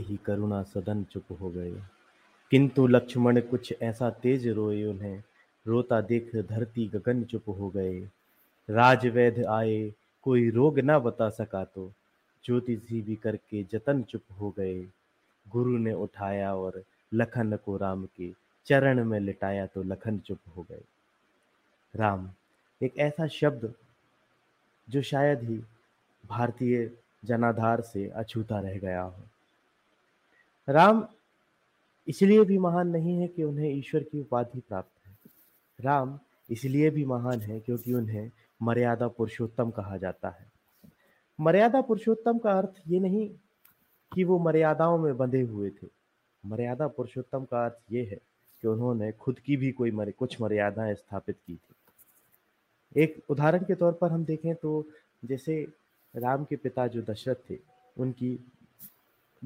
सुनते ही करुणा सदन चुप हो गए किंतु लक्ष्मण कुछ ऐसा तेज रोए उन्हें। रोता देख धरती गगन चुप हो गए। राजवैध आए, कोई रोग ना बता सका तो। ज्योतिषी भी करके जतन चुप हो गए। गुरु ने उठाया और लखन को राम के चरण में लिटाया तो लखन चुप हो गए। राम, एक ऐसा शब्द जो शायद ही भारतीय जनाधार से अछूता रह गया हो। राम इसलिए भी महान नहीं है कि उन्हें ईश्वर की उपाधि प्राप्त है। राम इसलिए भी महान है क्योंकि उन्हें मर्यादा पुरुषोत्तम कहा जाता है। मर्यादा पुरुषोत्तम का अर्थ ये नहीं कि वो मर्यादाओं में बंधे हुए थे। मर्यादा पुरुषोत्तम का अर्थ ये है कि उन्होंने खुद की भी कोई मर, कुछ मर्यादाएँ स्थापित की थी। एक उदाहरण के तौर पर हम देखें तो जैसे राम के पिता जो दशरथ थे उनकी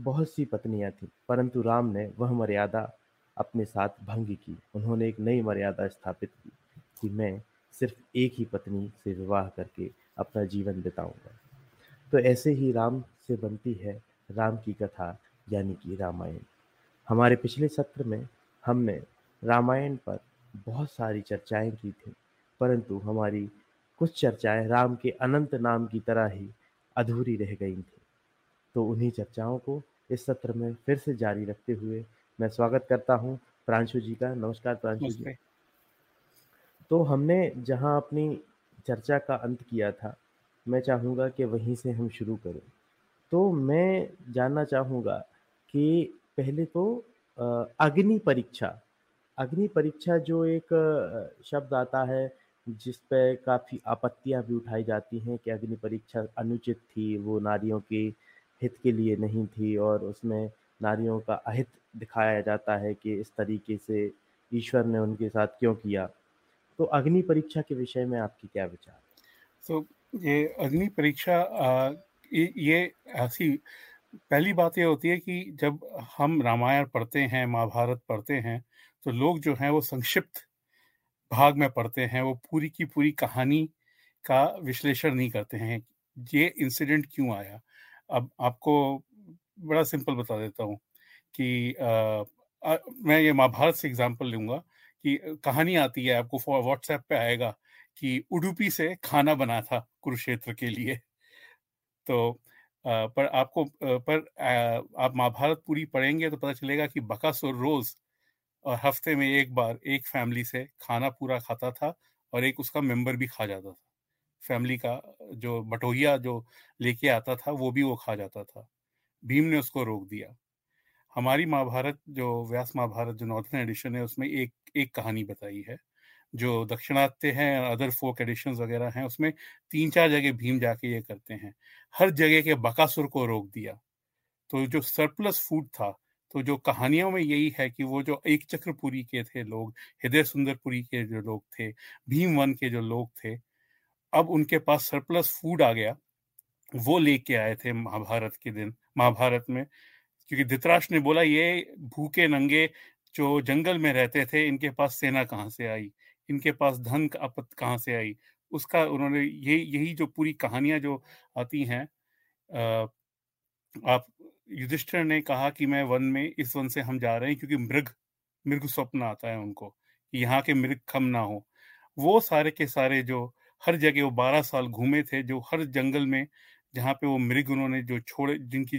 बहुत सी पत्नियाँ थीं, परंतु राम ने वह मर्यादा अपने साथ भंग की। उन्होंने एक नई मर्यादा स्थापित की कि मैं सिर्फ़ एक ही पत्नी से विवाह करके अपना जीवन बिताऊँगा। तो ऐसे ही राम से बनती है राम की कथा, यानी कि रामायण। हमारे पिछले सत्र में हमने रामायण पर बहुत सारी चर्चाएँ की थी, परंतु हमारी कुछ चर्चाएँ राम के अनंत नाम की तरह ही अधूरी रह गई थी। तो उन्हीं चर्चाओं को इस सत्र में फिर से जारी रखते हुए मैं स्वागत करता हूँ प्रांशु जी का। नमस्कार प्रांशु जी। तो हमने जहाँ अपनी चर्चा का अंत किया था मैं चाहूँगा कि वहीं से हम शुरू करें। तो मैं जानना चाहूँगा कि पहले तो अग्नि परीक्षा। अग्नि परीक्षा जो एक शब्द आता है जिस पे काफ़ी आपत्तियाँ भी उठाई जाती हैं कि अग्नि परीक्षा अनुचित थी वो नारियों के हित के लिए नहीं थी और उसमें नारियों का अहित दिखाया जाता है कि इस तरीके से ईश्वर ने उनके साथ क्यों किया। तो अग्नि परीक्षा के विषय में आपकी क्या विचार? तो ये अग्नि परीक्षा ये ऐसी पहली बात यह होती है कि जब हम रामायण पढ़ते हैं, महाभारत पढ़ते हैं तो लोग जो हैं वो संक्षिप्त भाग में पढ़ते हैं, वो पूरी की पूरी कहानी का विश्लेषण नहीं करते हैं। ये इंसिडेंट क्यों आया? अब आपको बड़ा सिंपल बता देता हूँ कि आ, आ, मैं ये महाभारत से एग्जांपल लूँगा कि कहानी आती है आपको व्हाट्सएप पे आएगा कि उडुपी से खाना बना था कुरुक्षेत्र के लिए। तो आ, पर आपको पर आ, आप महाभारत पूरी पढ़ेंगे तो पता चलेगा कि बकासुर रोज और हफ़्ते में एक बार एक फैमिली से खाना पूरा खाता था और एक उसका मेंबर भी खा जाता था। फैमिली का जो बटोहिया जो लेके आता था, वो भी वो खा जाता था। भीम ने उसको रोक दिया। हमारी महाभारत जो व्यास महाभारत, जो नॉर्थन एडिशन है, उसमें एक एक कहानी बताई है, जो दक्षिणात्य हैं अदर फोक एडिशन वगैरह हैं, उसमें तीन चार जगह भीम जाके ये करते हैं। हर जगह के बकासुर को रोक दिया। तो जो सरप्लस फ़ूड था तो जो कहानियों में यही है कि वो जो एक चक्रपुरी के थे लोग, हृदय सुंदरपुरी के जो लोग थे, भीम वन के जो लोग थे अब उनके पास सरप्लस फ़ूड आ गया। वो लेके आए थे महाभारत के दिन, महाभारत में। क्योंकि धृतराष्ट्र ने बोला, ये भूखे नंगे जो जंगल में रहते थे, इनके पास सेना कहाँ से आई? इनके पास धन आपत कहाँ से आई? उसका उन्होंने ये, यही जो पूरी कहानियाँ जो आती हैं आप, युधिष्ठिर ने कहा कि मैं वन में, इस वन से हम जा रहे हैं क्योंकि मृग मृग स्वप्न आता है उनको यहाँ के मृग कम ना हो। वो सारे के सारे जो हर जगह वो बारह साल घूमे थे जो हर जंगल में जहाँ पे वो मृग उन्होंने जो छोड़े जिनकी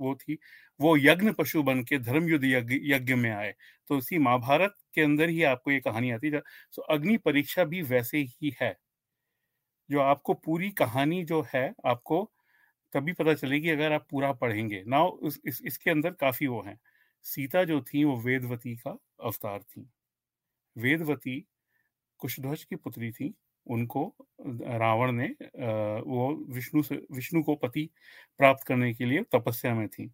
वो थी वो यज्ञ पशु बन के धर्म युद्ध यज्ञ में आए। तो इसी महाभारत के अंदर ही आपको ये कहानी आती है तो अग्नि परीक्षा भी वैसे ही है। जो आपको पूरी कहानी जो है आपको तभी पता चलेगी अगर आप पूरा पढ़ेंगे। ना इस, इस, इसके अंदर काफ़ी वो हैं। सीता जो थी वो वेदवती का अवतार थी। वेदवती कुशध्वज की पुत्री थी। उनको रावण ने वो विष्णु से, विष्णु को पति प्राप्त करने के लिए तपस्या में थी।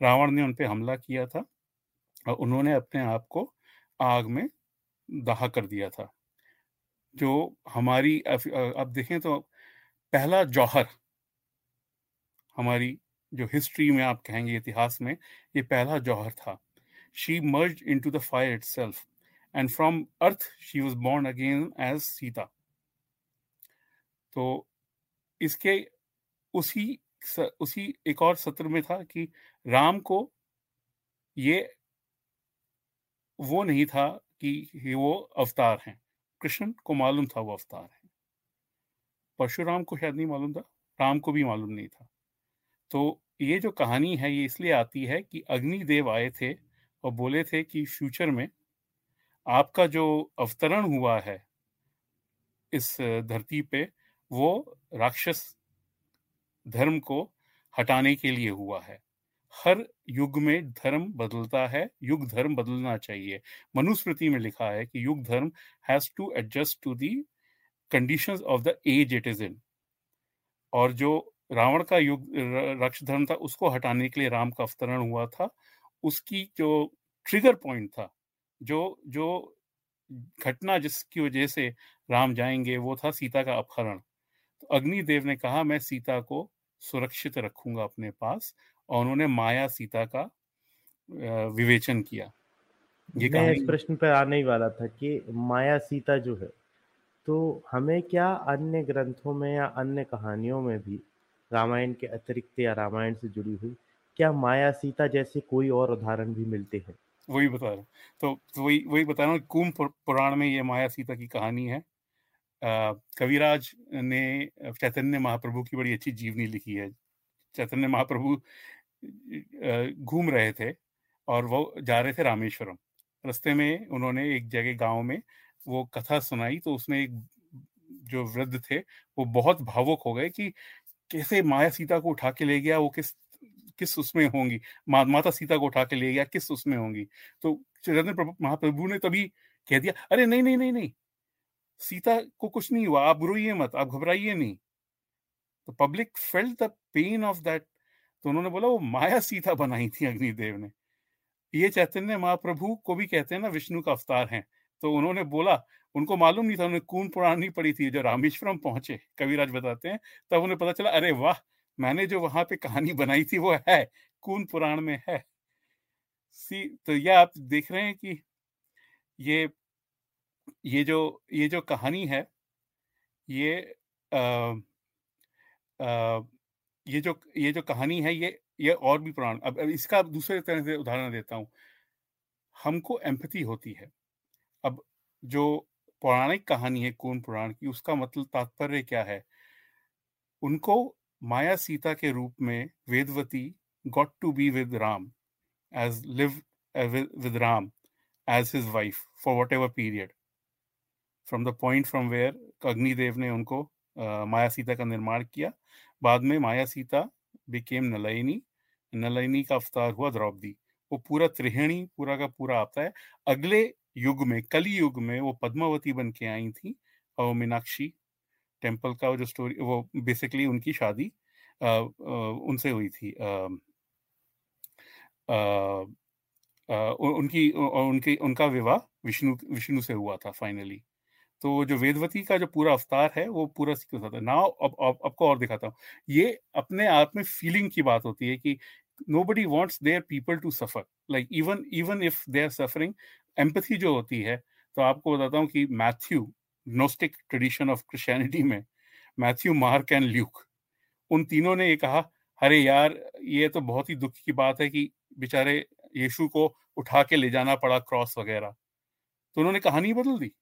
रावण ने उन पर हमला किया था और उन्होंने अपने आप को आग में दाह कर दिया था। जो हमारी अब देखें तो पहला जौहर, हमारी जो हिस्ट्री में आप कहेंगे, इतिहास में, ये पहला जौहर था। She merge in to the fire itself and from earth she was born again as Sita तो इसके उसी उसी एक और सत्र में था कि राम को ये वो नहीं था कि वो अवतार हैं। कृष्ण को मालूम था वो अवतार है। परशुराम को शायद नहीं मालूम था, राम को भी मालूम नहीं था। तो ये जो कहानी है, ये इसलिए आती है कि अग्निदेव आए थे और बोले थे कि फ्यूचर में आपका जो अवतरण हुआ है इस धरती पे वो राक्षस धर्म को हटाने के लिए हुआ है। हर युग में धर्म बदलता है, युग धर्म बदलना चाहिए। मनुस्मृति में लिखा है कि युग धर्म has to adjust to the conditions of the age it is in और जो रावण का युग, रक्ष धर्म था, उसको हटाने के लिए राम का अवतरण हुआ था। उसकी जो ट्रिगर पॉइंट था, जो जो घटना जिसकी वजह से राम जाएँगे, वो था सीता का अपहरण। अग्निदेव ने कहा मैं सीता को सुरक्षित रखूँगा अपने पास। और उन्होंने माया सीता का विवेचन किया। ये मैं इस प्रश्न पर आने ही वाला था कि माया सीता जो है तो हमें क्या अन्य ग्रंथों में या अन्य कहानियों में भी रामायण के अतिरिक्त या रामायण से जुड़ी हुई क्या माया सीता जैसे कोई और उदाहरण भी मिलते हैं? वही बता रहा तो, तो वही वही बता रहा हूँ कुंभ पुराण में ये माया सीता की कहानी है। कविराज ने चैतन्य महाप्रभु की बड़ी अच्छी जीवनी लिखी है। चैतन्य महाप्रभु घूम रहे थे और वो जा रहे थे रामेश्वरम। रास्ते में उन्होंने एक जगह गाँव में वो कथा सुनाई तो उसमें एक जो वृद्ध थे वो बहुत भावुक हो गए कि कैसे माया सीता को उठा के ले गया वो किस किस उसमें होंगी? मा, माता सीता को उठा के ले गया किस उसमें होंगी? तो चैतन्य महाप्रभु ने तभी कह दिया अरे नहीं नहीं नहीं नहीं सीता को कुछ नहीं हुआ, आप रोइए मत, आप घबराइए नहीं। तो public felt the pain of that तो उन्होंने बोला, वो माया सीता बनाई थी अग्निदेव ने। ये चैतन्य महाप्रभु को भी कहते हैं ना, विष्णु का अवतार है। तो उन्होंने बोला, उनको मालूम नहीं था, उन्हें कून पुराण नहीं पड़ी थी जो रामेश्वरम पहुँचे, कविराज बताते हैं, तब उन्हें पता चला, अरे वाह, मैंने जो वहाँ पे कहानी बनाई थी, वो है कून पुराण में है। सी तो यह आप देख रहे हैं कि ये ये जो ये जो कहानी है ये आ, आ, ये जो ये जो कहानी है ये ये और भी पुराण अब, अब इसका दूसरे तरह से उदाहरण देता हूँ। हमको एम्पति होती है। अब जो पौराणिक कहानी है कौन पुराण की उसका मतलब तात्पर्य क्या है? उनको माया सीता के रूप में Vedavati got to be with Ram as live with Ram as his wife for whatever period. From the point from where Agnidev ने उनको uh, माया सीता का निर्माण किया। बाद में माया सीता बिकेम नलयनी नलयनी का अवतार हुआ द्रौपदी। वो पूरा त्रिहेणी पूरा का पूरा आता है। अगले युग में कली युग में वो पद्मावती बन के आई थी और मीनाक्षी टेंपल का जो स्टोरी वो बेसिकली उनकी शादी आ, आ, उनसे हुई थी। आ, आ, आ, उनकी उनकी उनका विवाह विष्णु विष्णु से हुआ था फाइनली तो जो वेदवती का जो पूरा अवतार है, वो पूरा सीक्वेंस होता है। नाउ, अब आपको और दिखाता हूँ। ये अपने आप में फीलिंग की बात होती है कि nobody wants their people to suffer like even even if they are suffering empathy जो होती है तो आपको बताता हूँ कि Matthew gnostic tradition of Christianity में मैथ्यू मार्क एंड ल्यूक उन तीनों ने ये कहा, अरे यार, ये तो बहुत ही दुख की बात है कि बेचारे यीशु को उठा के ले जाना पड़ा क्रॉस वगैरह। तो उन्होंने कहानी बदल दी।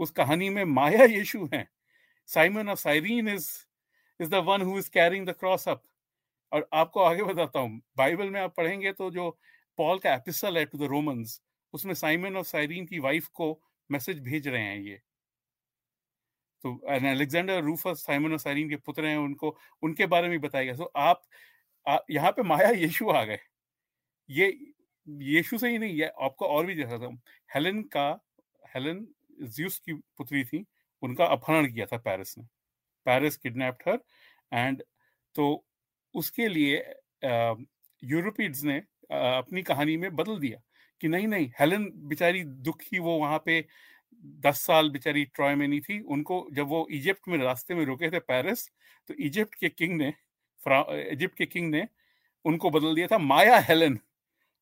उस कहानी में माया यीशु है। Simon of Cyrene is is the one who is carrying the cross up. और आपको आगे बताता हूँ बाइबल में आप पढ़ेंगे तो जो पॉल का एपिसल है टू द रोमन्स उसमें साइमन ऑफ़ साइरीन की वाइफ को मैसेज भेज रहे हैं ये। तो Alexander Rufus Simon of Cyrene के पुत्र हैं उनको उनके बारे में बताया गया तो आप, आप यहाँ पे माया यीशु आ गए। ये यीशु से ही नहीं है आपको और भी देखा था हेलन का हेलन ज्यूस की पुत्री थी, उनका अपहरण किया था पेरिस ने। पेरिस किडनैप्ड हर एंड तो उसके लिए यूरोपियंस ने अपनी कहानी में बदल दिया कि नहीं नहीं हेलन बेचारी दुखी, वो वहाँ पे दस साल बेचारी ट्रॉय में नहीं थी। उनको जब वो इजिप्ट में, रास्ते में रुके थे पेरिस तो इजिप्ट के किंग ने इजिप्ट के किंग ने उनको बदल दिया था, maya Helen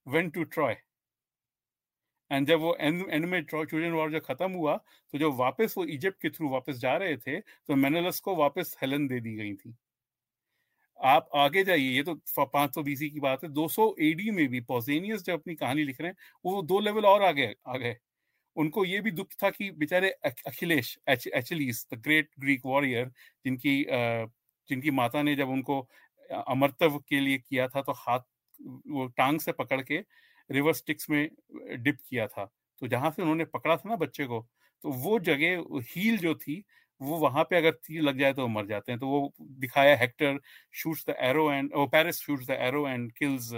went to Troy and जब वो एंड एंड में ट्रोजन वॉर जब खत्म हुआ तो जब वापस वो इजिप्ट के थ्रू वापस जा रहे थे तो मेनेलस को वापस हेलन दे दी गई थी। आप आगे जाइए, ये तो 500 बीसी की बात है 200 एडी में भी पॉजेनियस जब अपनी कहानी लिख रहे हैं, वो दो लेवल और आगे आ गए उनको ये भी दुख था कि बेचारे Achilles Achilles the great Greek warrior जिनकी जिनकी माता ने जब उनको अमरतव के लिए किया था तो हाथ वो टांग से पकड़ के रिवर स्टिक्स में डिप किया था। तो जहाँ से उन्होंने पकड़ा था ना बच्चे को तो वो जगह हील जो थी, वो वहाँ पे अगर तीर लग जाए तो मर जाते हैं। तो वो दिखाया Hector shoots the arrow and, oh, Paris shoots the arrow and kills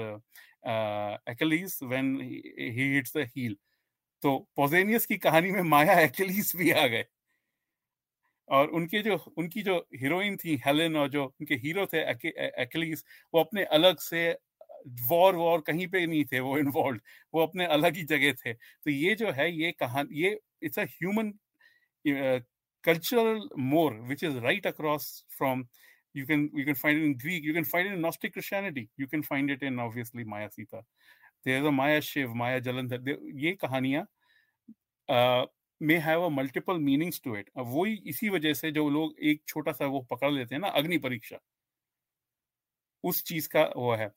Achilles when he hits the heel. तो पोजेनियस की कहानी में माया एक्लीस भी आ गए। और उनके जो, उनकी जो हीरोइन थी हेलेन और जो उनके हीरो थे एक्लीस, वो अपने अलग से वॉर वॉर कहीं पे नहीं थे वो इन्वॉल्व वो अपने अलग ही जगह थे। तो ये जो है, ये कहानी, ये it's a human cultural more which is right across from you can you can find in Greek you can find in gnostic Christianity you can find it in obviously maya Sita there is a maya Shiv maya Jalandhar ये कहानियाँ may have a multiple meanings to it अब वही इसी वजह से जो लोग एक छोटा सा वो पकड़ लेते हैं ना, अग्नि परीक्षा, उस चीज़ का वो है।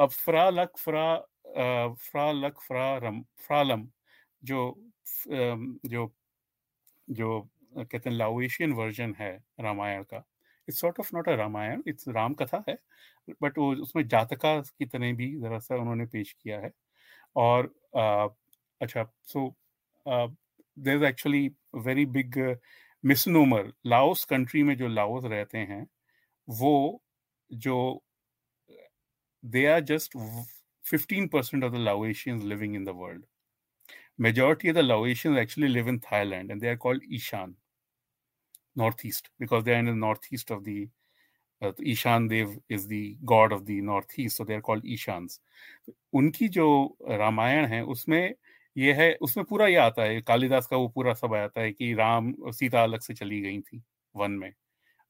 अब फ्रा लक फ्रा आ, फ्रा लक फ्रा रम फ्रालम जो जो जो कहते हैं लाओशियन वर्जन है रामायण का it's sort of not a Ramayan it's Ram Katha है बट वो उसमें जातका की तरह भी जरा सा उन्होंने पेश किया है और आ, अच्छा so there is actually very big misnomer Laos country में जो लाओस रहते हैं वो जो they are just 15% of the Laotians living in the world. Majority of the Laotians actually live in Thailand and they are called Ishan. northeast because they are in the northeast of the uh, Ishan Dev is the god of the north east so they are called Ishans उनकी जो रामायण है उसमें ये है उसमें पूरा ये आता है कालिदास का वो पूरा सब आता है कि राम सीता अलग से चली गई थी वन में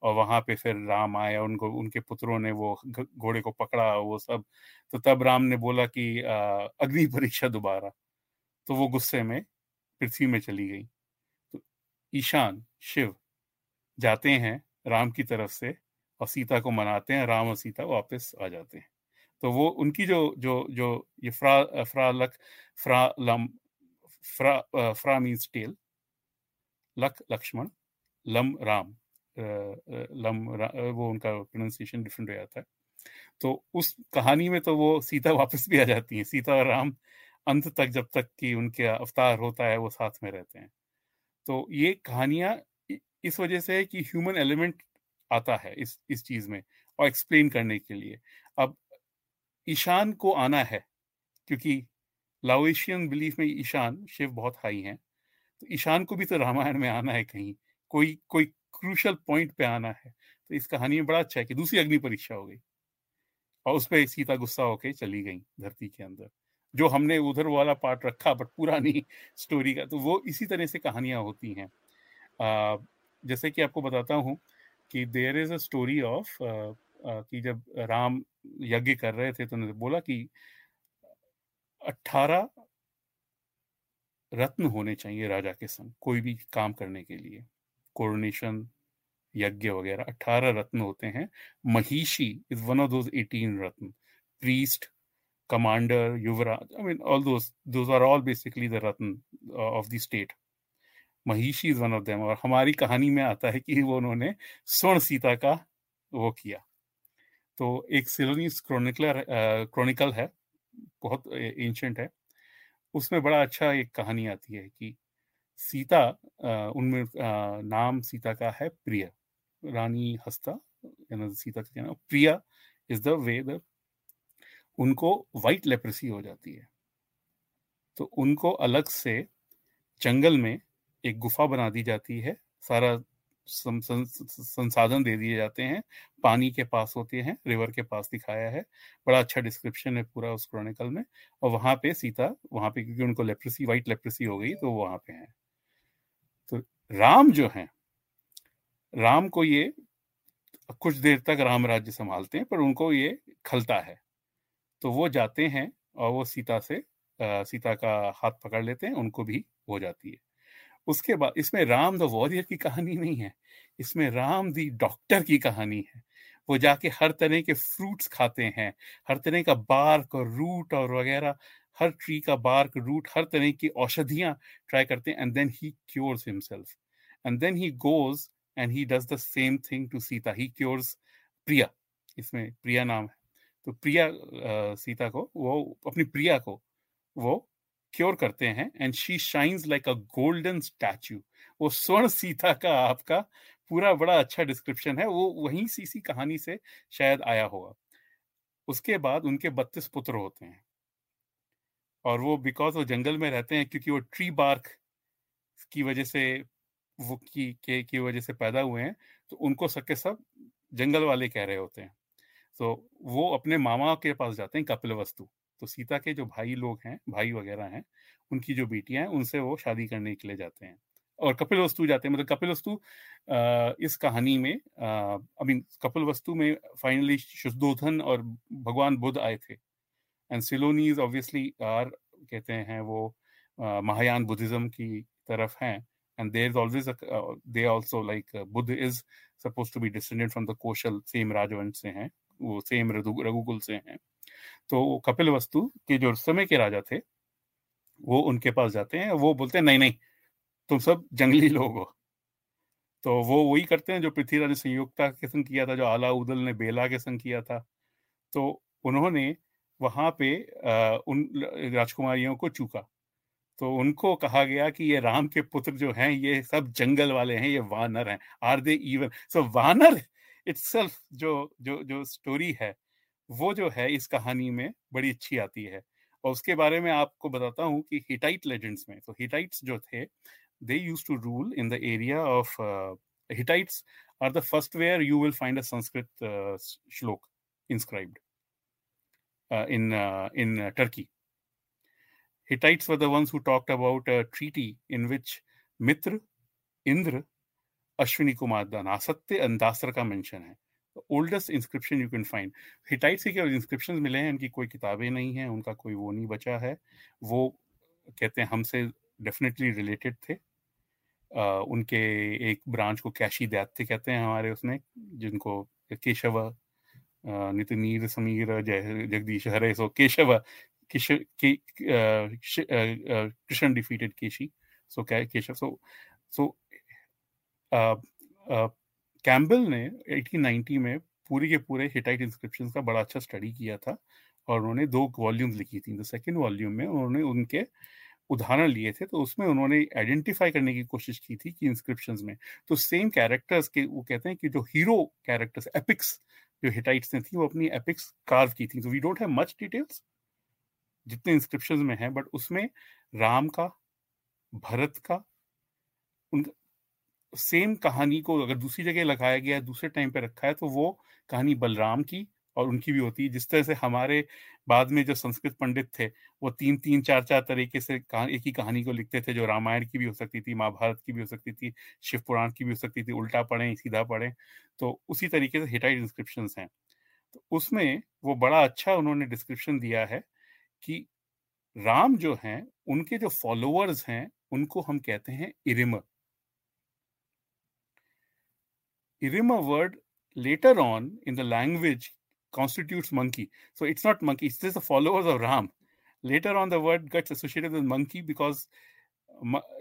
और वहाँ पे फिर राम आए उनको, उनके पुत्रों ने वो घोड़े को पकड़ा वो सब। तो तब राम ने बोला कि अग्नि परीक्षा दोबारा। तो वो गुस्से में पृथ्वी में चली गई। तो ईशान, शिव जाते हैं राम की तरफ़ से और सीता को मनाते हैं, राम और सीता वापस आ जाते हैं। तो वो, उनकी जो जो जो ये Phra Phra Lak, Phra Lam, Phra Phra means tell, Lak, Lakshman, Lam, Ram Lam वो उनका प्रोनाउंसिएशन डिफरेंट हो जाता है। तो उस कहानी में तो वो सीता वापस भी आ जाती है। सीता और राम अंत तक, जब तक कि उनके अवतार होता है, वो साथ में रहते हैं। तो ये कहानियाँ इस वजह से है कि ह्यूमन एलिमेंट आता है इस इस चीज़ में और एक्सप्लेन करने के लिए। अब ईशान को आना है, क्योंकि लाओशियन बिलीफ में ईशान, शिव बहुत हाई हैं। तो ईशान को भी तो रामायण में आना है कहीं। कोई कोई क्रूशल पॉइंट पे आना है। तो इस कहानी में बड़ा अच्छा है कि दूसरी अग्नि परीक्षा हो गई और उस पर सीता गुस्सा होके चली गई धरती के अंदर, जो हमने उधर वाला पार्ट रखा बट पुरानी स्टोरी का। तो वो इसी तरह से कहानियाँ होती हैं। जैसे कि आपको बताता हूँ कि there is a story of कि जब राम यज्ञ कर रहे थे तो उन्होंने बोला कि अट्ठारह रत्न होने चाहिए राजा के संग कोई भी काम करने के लिए। कोरोनेशन यज्ञ वगैरह अट्ठारह रत्न होते हैं। Mahishi is one of those eighteen ratna. Priest commander yuvraj I mean all those are all basically the ratna of the state mahishi is one of them और हमारी कहानी में आता है कि वो उन्होंने स्वर्ण सीता का वो किया। तो एक सिलोनीस क्रोनिकलर क्रोनिकल है, बहुत एंशंट है। उसमें बड़ा अच्छा एक कहानी आती है कि सीता उनमें नाम सीता का है प्रिय, रानी हस्ता सीता का नाम, Priya is the way the उनको वाइट लेप्रेसी हो जाती है। तो उनको अलग से जंगल में एक गुफा बना दी जाती है, सारा संसाधन दे दिए जाते हैं, पानी के पास होते हैं रिवर के पास दिखाया है, बड़ा अच्छा डिस्क्रिप्शन है पूरा उस क्रॉनिकल में, और वहाँ पे सीता, वहाँ पे, क्योंकि उनको लेप्रेसी वाइट लेप्रेसी हो गई तो वहाँ पे है। राम जो है राम को ये कुछ देर तक राम राज्य संभालते हैं पर उनको ये खलता है। तो वो जाते हैं और वो सीता से आ, सीता का हाथ पकड़ लेते हैं उनको भी हो जाती है। उसके बाद इसमें राम द वॉरियर की कहानी नहीं है इसमें राम दी डॉक्टर की कहानी है। वो जाके हर तरह के फ्रूट्स खाते हैं हर तरह का बार्क और रूट और वगैरह हर ट्री का बार्क रूट हर तरह की औषधियाँ ट्राई करते हैं and then he cures himself and then he goes and he does the same thing to Sita he cures Priya इसमें प्रिया नाम है। तो प्रिया सीता को, वो अपनी प्रिया को, वो क्योर करते हैं and she shines like a golden statue वो स्वर्ण सीता का आपका पूरा बड़ा अच्छा डिस्क्रिप्शन है। वो वहीं सी सी कहानी से शायद आया होगा। उसके बाद उनके बत्तीस पुत्र होते हैं। और वो बिकॉज़ वो जंगल में रहते हैं, क्योंकि वो ट्री बार्क की वजह से, वो की, के, की वजह से पैदा हुए हैं तो उनको सबके सब जंगल वाले कह रहे होते हैं। तो वो अपने मामा के पास जाते हैं कपिल वस्तु तो सीता के जो भाई लोग हैं, भाई वगैरह हैं, उनकी जो बेटियाँ हैं, उनसे वो शादी करने के लिए जाते हैं। और कपिल वस्तु जाते हैं मतलब कपिल वस्तु इस कहानी में आई मीन कपिल वस्तु में फाइनली शुद्धोधन और भगवान बुद्ध आए थे। एंड सिलोनीज ऑब्वियसली आर कहते हैं, वो महायान बुद्धिज्म की तरफ़ हैं। And there is always they also like Buddha is suppose to be descended from the Kaushal same राजवंश से हैं, वो सेम रघुकुल से हैं। तो कपिल वस्तु के जो समय के राजा थे, वो उनके पास जाते हैं, वो बोलते हैं, नहीं नहीं, तुम सब जंगली लोग हो। तो वो वही करते हैं जो पृथ्वीराज ने संयुक्ता के संग किया था, जो आला उदल ने बेला के संग किया था। तो उन्होंने वहाँ पे उन राजकुमारियों को चूका। तो उनको कहा गया कि ये राम के पुत्र जो हैं ये सब जंगल वाले हैं ये वानर हैं। आर दे इवन सो वानर इट्सल्फ जो जो जो स्टोरी है वो जो है इस कहानी में बड़ी अच्छी आती है। और उसके बारे में आपको बताता हूँ कि हिटाइट लेजेंड्स में तो हिटाइट्स जो थे they use to rule in the area of uh, are the first where you will find uh, shlok inscribed uh, in uh, in uh, Turkey. Hittites were the ones who talked about a treaty in which Mitra, Indra, Ashwini Kumar Nasatya and Dasra का mention है oldest inscription you can find Hittite से केवल inscription मिले हैं उनकी कोई किताबें नहीं है उनका कोई वो नहीं बचा है। वो कहते हैं हमसे डेफिनेटली रिलेटेड थे। उनके एक ब्रांच को कैशी दैत्य कहते हैं हमारे उसमें जिनको केशव नितिनीर समीर जय जगदीश हरे so Keshav Krishna defeated Keshi. So Keshav so so Campbell ने 1890 में पूरी के पूरे हिटाइट इंस्क्रिप्शन का बड़ा अच्छा स्टडी किया था और उन्होंने दो वॉल्यूम्स लिखी थी। द सेकेंड वॉल्यूम में उन्होंने उनके उदाहरण लिए थे तो उसमें उन्होंने आइडेंटिफाई करने की कोशिश की थी कि इंस्क्रिप्शन में तो सेम कैरेक्टर्स के, वो कहते हैं कि जो हीरो कैरेक्टर्स एपिक्स जो हिटाइट्स ने थी, वो अपनी एपिक्स कार्व की थी। तो we don't have much details जितने इंस्क्रिप्शन में है बट उसमें राम का, भरत का, उन सेम कहानी को अगर दूसरी जगह लगाया गया, दूसरे टाइम पे रखा है तो वो कहानी बलराम की और उनकी भी होती है। जिस तरह से हमारे बाद में जो संस्कृत पंडित थे, वो तीन तीन, चार चार तरीके से एक ही कहानी को लिखते थे, जो रामायण की भी हो सकती थी, महाभारत की भी हो सकती थी, शिव पुराण की भी हो सकती थी, उल्टा पढ़े सीधा पढ़े तो उसी तरीके से हिटाइट इंस्क्रिप्शन हैं। तो उसमें वो बड़ा अच्छा उन्होंने डिस्क्रिप्शन दिया है कि राम जो हैं, उनके जो फॉलोअर्स हैं, उनको हम कहते हैं इरिम इरिम word later on in the language constitutes monkey. So it's not monkey, it's just the followers of Ram. Later on, the word gets associated with monkey because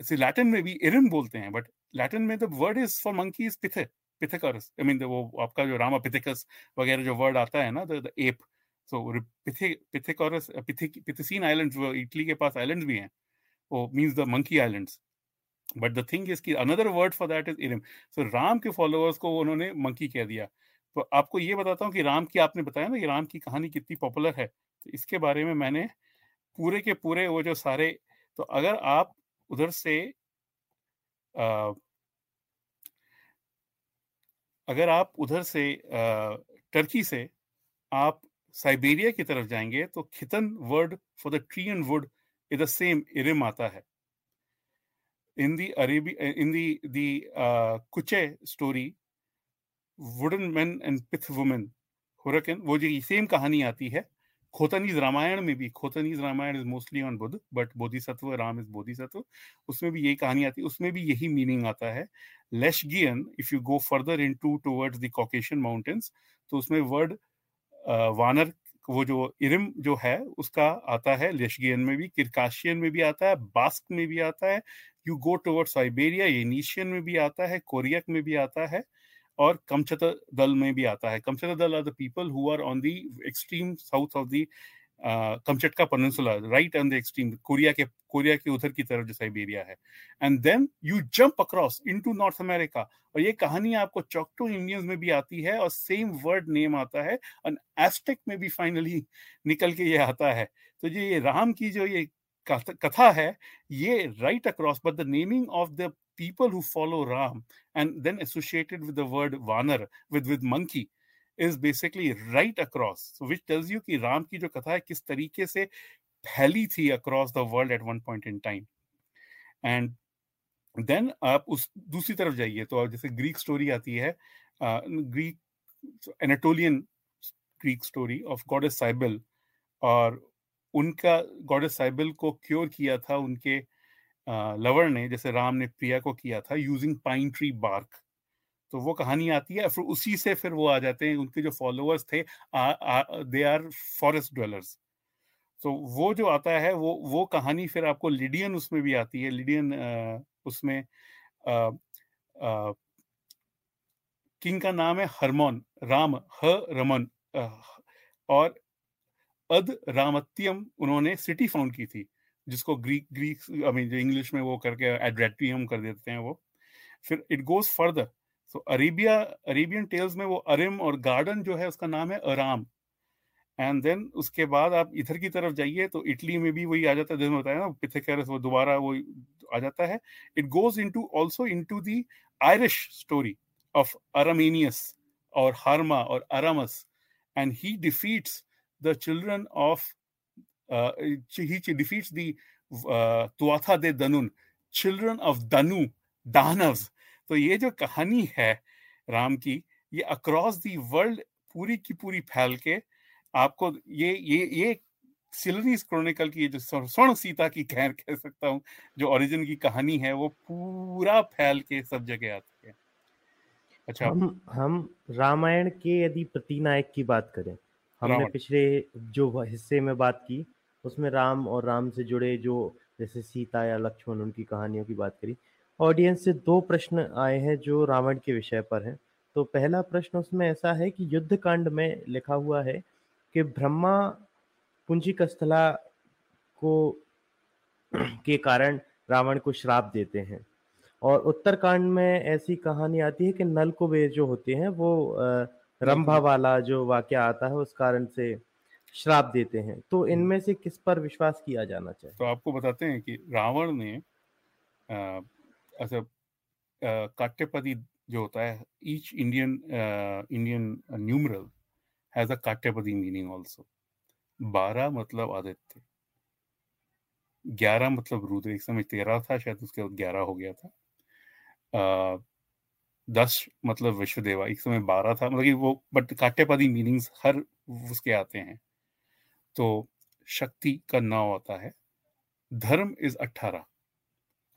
see, Latin में भी इरम बोलते हैं but Latin में the word is for monkey is pithe, pithecarus. I mean the वो आपका जो रामा पिथिकस वगैरह जो word आता है ना ape. So pithe, pithecarus, Pithecine islands वो इटली के पास islands भी हैं. वो means the monkey islands. But the thing is कि another word for that is Iram so Ram के फॉलोअर्स को उन्होंने मंकी कह दिया तो आपको ये बताता हूँ कि राम की आपने बताया ना कि राम की कहानी कितनी पॉपुलर है। तो इसके बारे में मैंने पूरे के पूरे वो जो सारे तो अगर आप उधर से आ, अगर आप उधर से टर्की से आप साइबेरिया की तरफ़ जाएँगे तो Khitan word for the tree and wood is the same इरिम आता है। इन दी अरेबी in the Kuche story wooden man and pith women हुरकन वो जो सेम कहानी आती है खोतनीज रामायण में भी Khotanese Ramayan is mostly on Buddha but Bodhisattva Ram is Bodhisattva उसमें भी यही कहानी आती है उसमें भी यही मीनिंग आता है। Lezgian if you go further in to towards the Caucasian mountains तो उसमें वर्ड वानर, वो जो इरिम जो है, उसका आता है। लेशगियन में भी किरकाशियन में भी आता है बास्क में भी आता है। यू गो टुवर्ड साइबेरिया एनीशियन में भी आता है कोरियक में भी आता है। और कमचत दल में भी आता है। दल are the people who are on the extreme south of the Kamchatka peninsula right on the extreme Korea के कोरिया के उधर की तरफ़ जो साइबेरिया है। And then you jump across into North America और ये कहानी आपको चौकटो इंडियंस में भी आती है और सेम वर्ड नेम आता है। और एस्टेक में भी फाइनली निकल के ये आता है। तो ये राम की जो ये कथा है, ये right across but the naming of the people who follow Ram and then associated with the word Vanar, with, with monkey, is basically right across. So which tells you कि राम की जो कथा है किस तरीके से फैली थी across the world at one point in time. And then आप उस दूसरी तरफ़ जाइए तो जैसे ग्रीक स्टोरी आती है Greek Anatolian Greek story of goddess Cybele और उनका गॉडेस साइबल को क्योर किया था उनके लवर ने, जैसे राम ने प्रिया को किया था यूजिंग पाइन ट्री बार्क तो वो कहानी आती है, फिर उसी से फिर वो आ जाते हैं, उनके जो फॉलोअर्स थे दे आर फॉरेस्ट ड्वेलर्स तो वो जो आता है, वो वो कहानी फिर आपको लिडियन उसमें भी आती है लिडियन उसमें किंग का नाम है हरमोन, राम, ह, रमन और अद रामत्यम उन्होंने सिटी फाउंड की थी। जिसको ग्रीक ग्रीक आई मीन जो इंग्लिश में वो करके एड्रेट्रियम कर देते हैं वो। फिर it goes further so Arabia Arabian tales में वो अरिम और गार्डन जो है उसका नाम है अराम एंड देन उसके बाद आप इधर की तरफ़ जाइए तो इटली में भी वही आ जाता है। जैसे बताया ना पिथेकरस वो दोबारा वो आ जाता है। It goes into also into the Irish story of Aramenius और हारमा और Aramus and he defeats the children of he defeats the Tuatha De Danann children of Danu दानव्स तो ये जो कहानी है राम की ये अक्रॉस दी वर्ल्ड पूरी की पूरी फैल के आपको ये ये ये सिलनीस क्रॉनिकल की ये जो स्वर्ण सीता की खैर कह सकता हूँ जो ओरिजिन की कहानी है वो पूरा फैल के सब जगह आती है। अच्छा। हम हम रामायण के यदि प्रतिनायक की बात करें हमने पिछले जो हिस्से में बात की उसमें राम और राम से जुड़े जो जैसे सीता या लक्ष्मण, उनकी कहानियों की बात करी। ऑडियंस से दो प्रश्न आए हैं जो रावण के विषय पर हैं। तो पहला प्रश्न उसमें ऐसा है कि युद्ध कांड में लिखा हुआ है कि ब्रह्मा पुंजिक कस्थला को के कारण रावण को श्राप देते हैं। और उत्तरकांड में ऐसी कहानी आती है कि नल को वे जो होते हैं वो रंभा वाला जो वाक्य आता है उस कारण से श्राप देते हैं। तो हम्म। इनमें से किस पर विश्वास किया जाना चाहिए? तो आपको बताते हैं कि रावण ने काट्यपदी जो होता है each Indian Indian numeral has a काट्यपदी meaning also बारह मतलब आदित्य ग्यारह मतलब रुद्र एक समय तेरह था शायद उसके बाद ग्यारह हो गया था। uh, दस मतलब विश्वदेवा एक समय बारह था मतलब कि वो बट काट्यपदी मीनिंग्स हर उसके आते हैं। तो शक्ति का नाव आता है। धर्म इज़ अट्ठारह।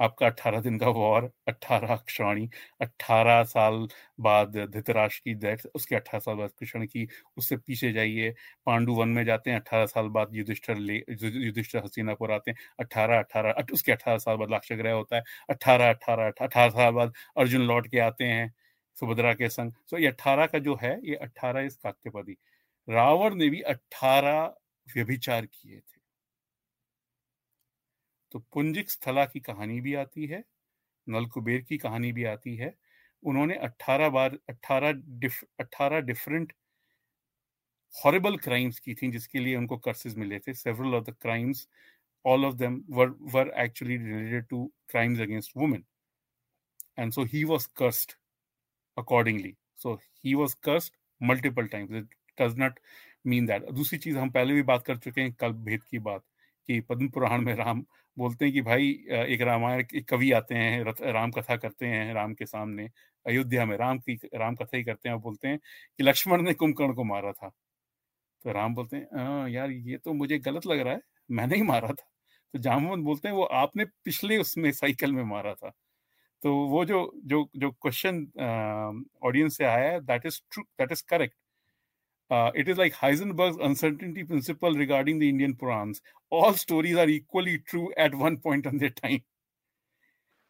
आपका अट्ठारह दिन का वॉर, अट्ठारह क्षणी, अट्ठारह साल बाद धृतराष्ट्र की डेथ, उसके अट्ठारह साल बाद कृष्ण की, उससे पीछे जाइए। पांडु वन में जाते हैं, अट्ठारह साल बाद युधिष्ठर ले युधिष्ठर हसीनापुर आते हैं, अट्ठारह अट्ठारह उसके अट्ठारह साल बाद लाक्षाग्रह होता है, अट्ठारह अट्ठारह अट्ठारह साल बाद अर्जुन लौट के आते हैं, सुभद्रा के संग। सो ये अट्ठारह का जो है, ये अट्ठारह इस कात्यपदी रावण ने भी अट्ठारह व्यभिचार किए थे। तो पुंजिक स्थला की कहानी भी आती है, नलकुबेर की कहानी भी आती है। उन्होंने 18 बार 18 डिफ 18 डिफरेंट हॉरिबल क्राइम्स की थी, जिसके लिए उनको कर्सेज मिले थे। Several of the crimes all of them were were actually related to crimes against women and so he was cursed accordingly so he was cursed multiple times it does not mean that दूसरी चीज़, हम पहले भी बात कर चुके हैं कल भेद की बात, कि पद्म पुराण में राम बोलते हैं कि भाई एक रामायण एक कवि आते हैं राम कथा करते हैं राम के सामने, अयोध्या में राम की, राम कथा ही करते हैं। और बोलते हैं कि लक्ष्मण ने कुंभकर्ण को मारा था। तो राम बोलते हैं यार ये तो मुझे गलत लग रहा है मैंने ही मारा था। तो जामवंत बोलते हैं, वो आपने पिछले उसमें साइकिल में मारा था। तो वो जो जो जो क्वेश्चन ऑडियंस से आया है that is true that is correct uh, it is like Heisenberg's uncertainty principle regarding the Indian Purans. All stories are equally true at one point on their time.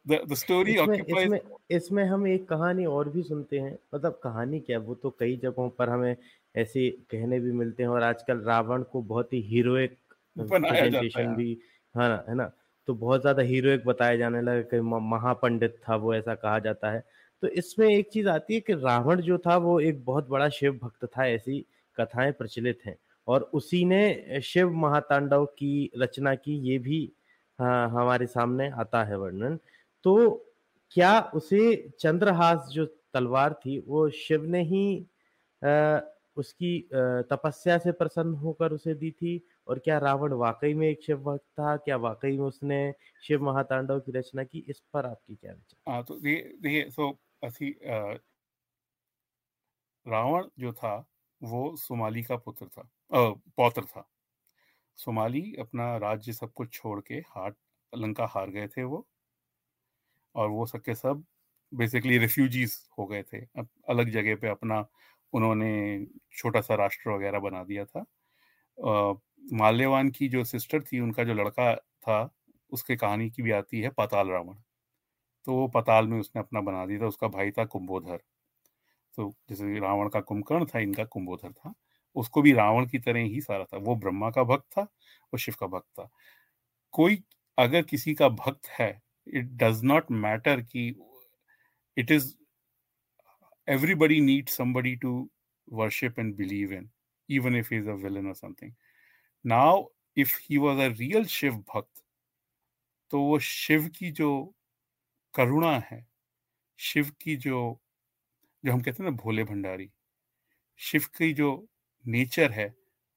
The, the story इसमें, occupies... इसमें इसमें हम एक कहानी और भी सुनते हैं। मतलब कहानी क्या वो तो कई जगहों पर हमें ऐसे कहने भी मिलते हैं और आजकल रावण को बहुत ही हीरोइक प्रेजेंटेशन भी हाँ है ना? तो बहुत ज़्यादा हीरोइक बताया जाने लगा कि महापंडित था वो ऐसा कहा जाता है। तो इसमें एक चीज़ आती है कि रावण जो था वो एक बहुत बड़ा शिव भक्त था ऐसी कथाएँ प्रचलित हैं। और उसी ने शिव महातांडव की रचना की ये भी हाँ, हमारे सामने आता है वर्णन। तो क्या उसे चंद्रहास जो तलवार थी वो शिव ने ही आ, उसकी तपस्या से प्रसन्न होकर उसे दी थी? और क्या रावण वाकई में एक शिव भक्त था? क्या वाकई में उसने शिव महातांडव की रचना की? इस पर आपकी क्या विचार? हाँ तो देखिए तो असी रावण जो था वो सोमाली का पुत्र था पौत्र था। सोमाली अपना राज्य सब कुछ छोड़ के हार लंका हार गए थे वो। और वो सबके सब बेसिकली रिफ्यूजीज हो गए थे। अलग जगह पे अपना उन्होंने छोटा सा राष्ट्र वगैरह बना दिया था। माल्यवान की जो सिस्टर थी, उनका जो लड़का था, उसके कहानी की भी आती है, पाताल रावण। तो वो पताल में उसने अपना बना दिया था, उसका भाई था कुंभोधर। तो जैसे रावण का कुंभकर्ण था, इनका कुंभोधर था, उसको भी रावण की तरह ही सारा था। वो ब्रह्मा का भक्त था वो शिव का भक्त था। कोई अगर किसी का भक्त है इट डज नॉट मैटर कि it is everybody need somebody to worship and believe in even if is villain और something now if he was a real Shiva bhakt तो वो शिव की जो करुणा है शिव की जो जो हम कहते हैं ना भोले भंडारी। शिव की जो नेचर है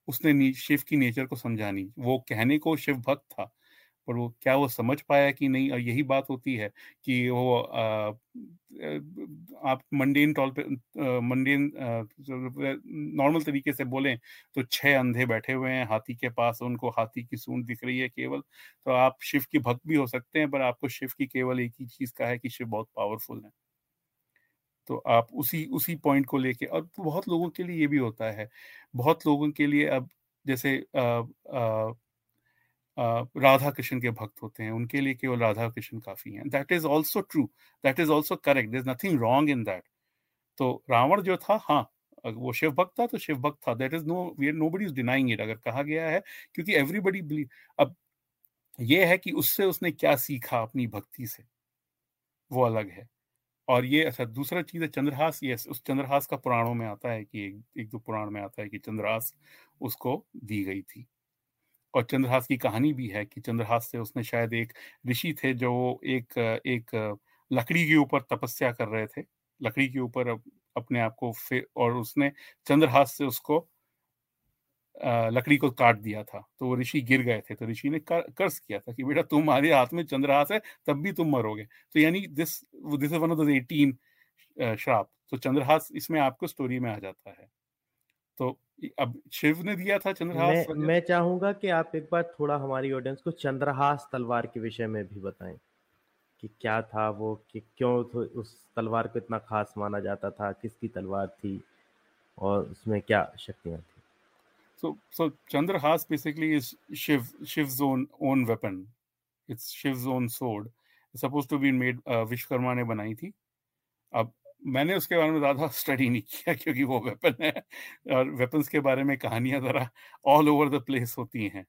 उसने शिव की नेचर को समझानी वो कहने को शिव भक्त था पर वो क्या वो समझ पाया कि नहीं? और यही बात होती है कि वो आ, आप मंडेन टॉल पे मंडेन नॉर्मल तरीके से बोलें तो छह अंधे बैठे हुए हैं हाथी के पास उनको हाथी की सूंड दिख रही है केवल। तो आप शिव की भक्त भी हो सकते हैं पर आपको शिव की केवल एक ही चीज़ का है कि शिव बहुत पावरफुल है। तो आप उसी उसी पॉइंट को लेके और बहुत लोगों के लिए ये भी होता है बहुत लोगों के लिए अब जैसे आ, आ, राधा कृष्ण के भक्त होते हैं उनके लिए केवल राधा कृष्ण काफ़ी हैं। That is also true that is also correct there is nothing wrong in that तो रावण जो था हाँ वो शिव भक्त था तो शिव भक्त था that is no we nobody is denying it अगर कहा गया है क्योंकि एवरीबडी बिलीव अब ये है कि उससे उसने क्या सीखा अपनी भक्ति से वो अलग है। और ये अच्छा दूसरा चीज़ है चंद्रहास ये उस चंद्रहास का पुराणों में आता है कि एक, एक दो पुराण में आता है कि चंद्रहास उसको दी गई थी। और चंद्रहास की कहानी भी है कि चंद्रहास से उसने शायद एक ऋषि थे जो एक एक लकड़ी के ऊपर तपस्या कर रहे थे। लकड़ी के ऊपर अपने आप को और उसने चंद्रहास से उसको लकड़ी को काट दिया था तो वो ऋषि गिर गए थे तो ऋषि ने कर्ज किया था कि बेटा तुम्हारे हाथ में चंद्रहास है तब भी तुम मरोगे। तो यानी this this is one of the eighteen shraap तो चंद्रहास इसमें आपको स्टोरी में आ जाता है। तो अब शिव ने दिया था चंद्रहास मैं, मैं चाहूँगा कि आप एक बार थोड़ा हमारी ऑडियंस को चंद्रहास तलवार के विषय में भी बताएँ कि क्या था वो कि क्यों उस तलवार को इतना खास माना जाता था किसकी तलवार थी और उसमें क्या शक्तियाँ थी। So so Chandrahas basically is Shiva Shiva own own weapon it's Shiva own sword suppose to be made Vishwakarma ने बनाई थी अब मैंने उसके बारे में ज़्यादा स्टडी नहीं किया क्योंकि वो वेपन है और वेपन्स के बारे में कहानियाँ ज़रा ऑल ओवर द प्लेस होती हैं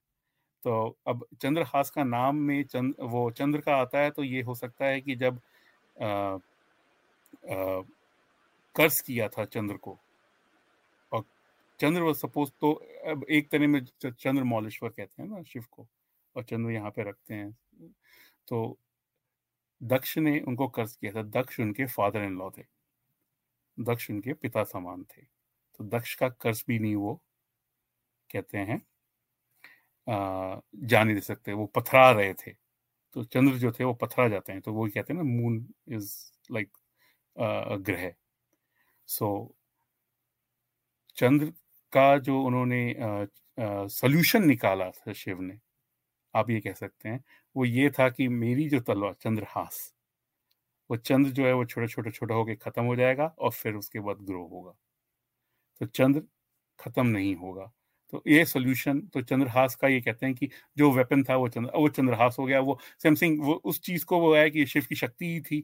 तो अब चंद्रहास का नाम में चंद वो चंद्र का आता है तो ये हो सकता है कि जब आ, आ, कर्ज किया था चंद्र को चंद्र वो सपोज़ तो एक तरह में चंद्र मौलेश्वर कहते हैं ना शिव को, और चंद्र यहाँ पे रखते हैं। तो दक्ष ने उनको कर्ज किया था। दक्ष उनके फादर इन लॉ थे। दक्ष उनके पिता समान थे। तो दक्ष का कर्ज भी नहीं वो, कहते हैं जा नहीं दे सकते। वो पथरा रहे थे। तो चंद्र जो थे वो पथरा जाते हैं। तो वो कहते हैं ना मून इज़ लाइक ग्रह। सो चंद्र का जो उन्होंने सोल्यूशन निकाला था शिव ने, आप ये कह सकते हैं, वो ये था कि मेरी जो तलवार चंद्रहास वो चंद्र जो है वो छोटे छोटे, छोटा होकर खत्म हो जाएगा और फिर उसके बाद ग्रो होगा। तो चंद्र खत्म नहीं होगा। तो ये सोल्यूशन तो चंद्रहास का ये कहते हैं कि जो वेपन था वो चंद्र, वो चंद्रहास हो गया, वो सैमसंग वो उस चीज़ को वो है कि शिव की शक्ति ही थी।